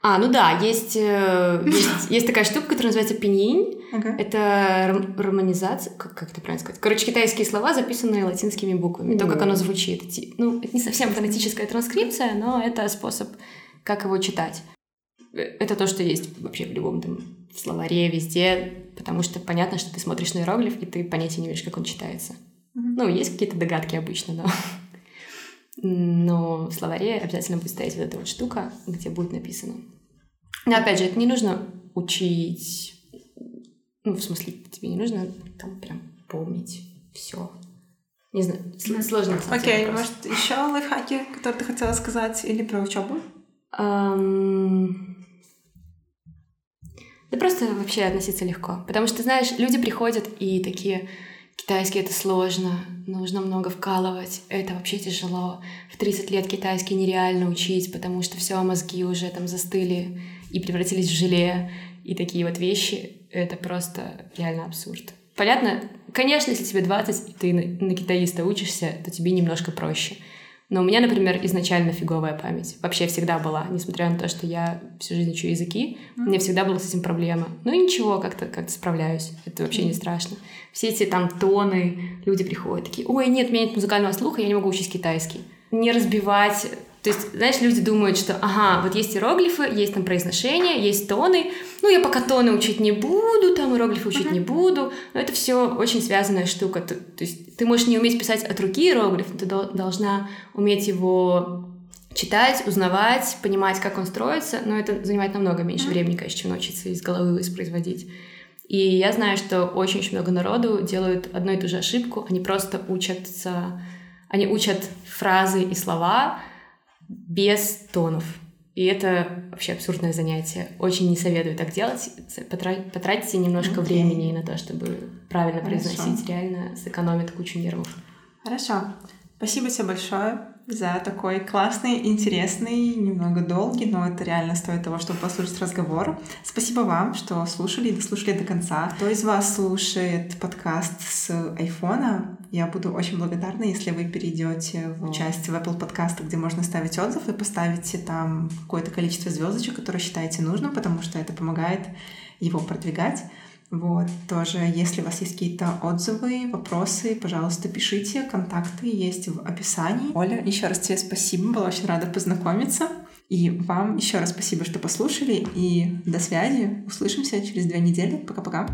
А, ну да, есть, э, есть, <laughs> есть такая штука, которая называется пиньинь. Ага. Это романизация, как, как это правильно сказать? Короче, китайские слова, записанные латинскими буквами, то, как оно звучит. Ну, это не совсем фонетическая транскрипция, но это способ, как его читать. Э, это то, что есть вообще в любом там в словаре, везде, потому что понятно, что ты смотришь на иероглиф, и ты понятия не имеешь, как он читается. Ну, есть какие-то догадки обычно, но <laughs> но в словаре обязательно будет стоять вот эта вот штука, где будет написано. Но опять же, это не нужно учить, ну, в смысле, тебе не нужно там прям помнить все. Не знаю, сложно. Окей, okay, может, еще лайфхаки, которые ты хотела сказать, или про учебу? Um... Да просто вообще относиться легко. Потому что, знаешь, люди приходят и такие, Китайский это сложно, нужно много вкалывать, это вообще тяжело. В 30 лет китайский нереально учить, потому что все мозги уже там застыли и превратились в желе. И такие вот вещи, это просто реально абсурд. Понятно? Конечно, если тебе 20, и ты на китаиста учишься, то тебе немножко проще. Но у меня, например, изначально фиговая память. Вообще всегда была. Несмотря на то, что я всю жизнь учу языки, mm-hmm. у меня всегда была с этим проблема. Ну ничего, как-то как справляюсь. Это вообще mm-hmm. не страшно. Все эти там тоны, люди приходят такие, ой, нет, у меня нет музыкального слуха, я не могу учить китайский. Не разбивать то есть, знаешь, люди думают, что, ага, вот есть иероглифы, есть там произношение, есть тоны. Ну, я пока тоны учить не буду, там иероглифы учить uh-huh. не буду. Но это все очень связанная штука. То, то есть ты можешь не уметь писать от руки иероглиф, но ты должна уметь его читать, узнавать, понимать, как он строится, но это занимает намного меньше uh-huh. времени, конечно, чем научиться из головы воспроизводить. И я знаю, что очень-очень много народу делают одну и ту же ошибку. Они просто учатся, они учат фразы и слова, без тонов. И это вообще абсурдное занятие. Очень не советую так делать. Потратите немножко okay. времени на то, чтобы правильно Хорошо. произносить. Реально сэкономит кучу нервов. Хорошо. Спасибо тебе большое за такой классный, интересный, немного долгий, но это реально стоит того, чтобы послушать разговор. Спасибо вам, что слушали и дослушали до конца. Кто из вас слушает подкаст с айфона, я буду очень благодарна, если вы перейдете в часть в Apple подкаста, где можно ставить отзыв и поставите там какое-то количество звездочек, которое считаете нужным, потому что это помогает его продвигать. Вот, тоже, если у вас есть какие-то отзывы, вопросы, пожалуйста, пишите. Контакты есть в описании. Оля, еще раз тебе спасибо, была очень рада познакомиться. И вам еще раз спасибо, что послушали, и до связи. Услышимся через две недели. Пока-пока.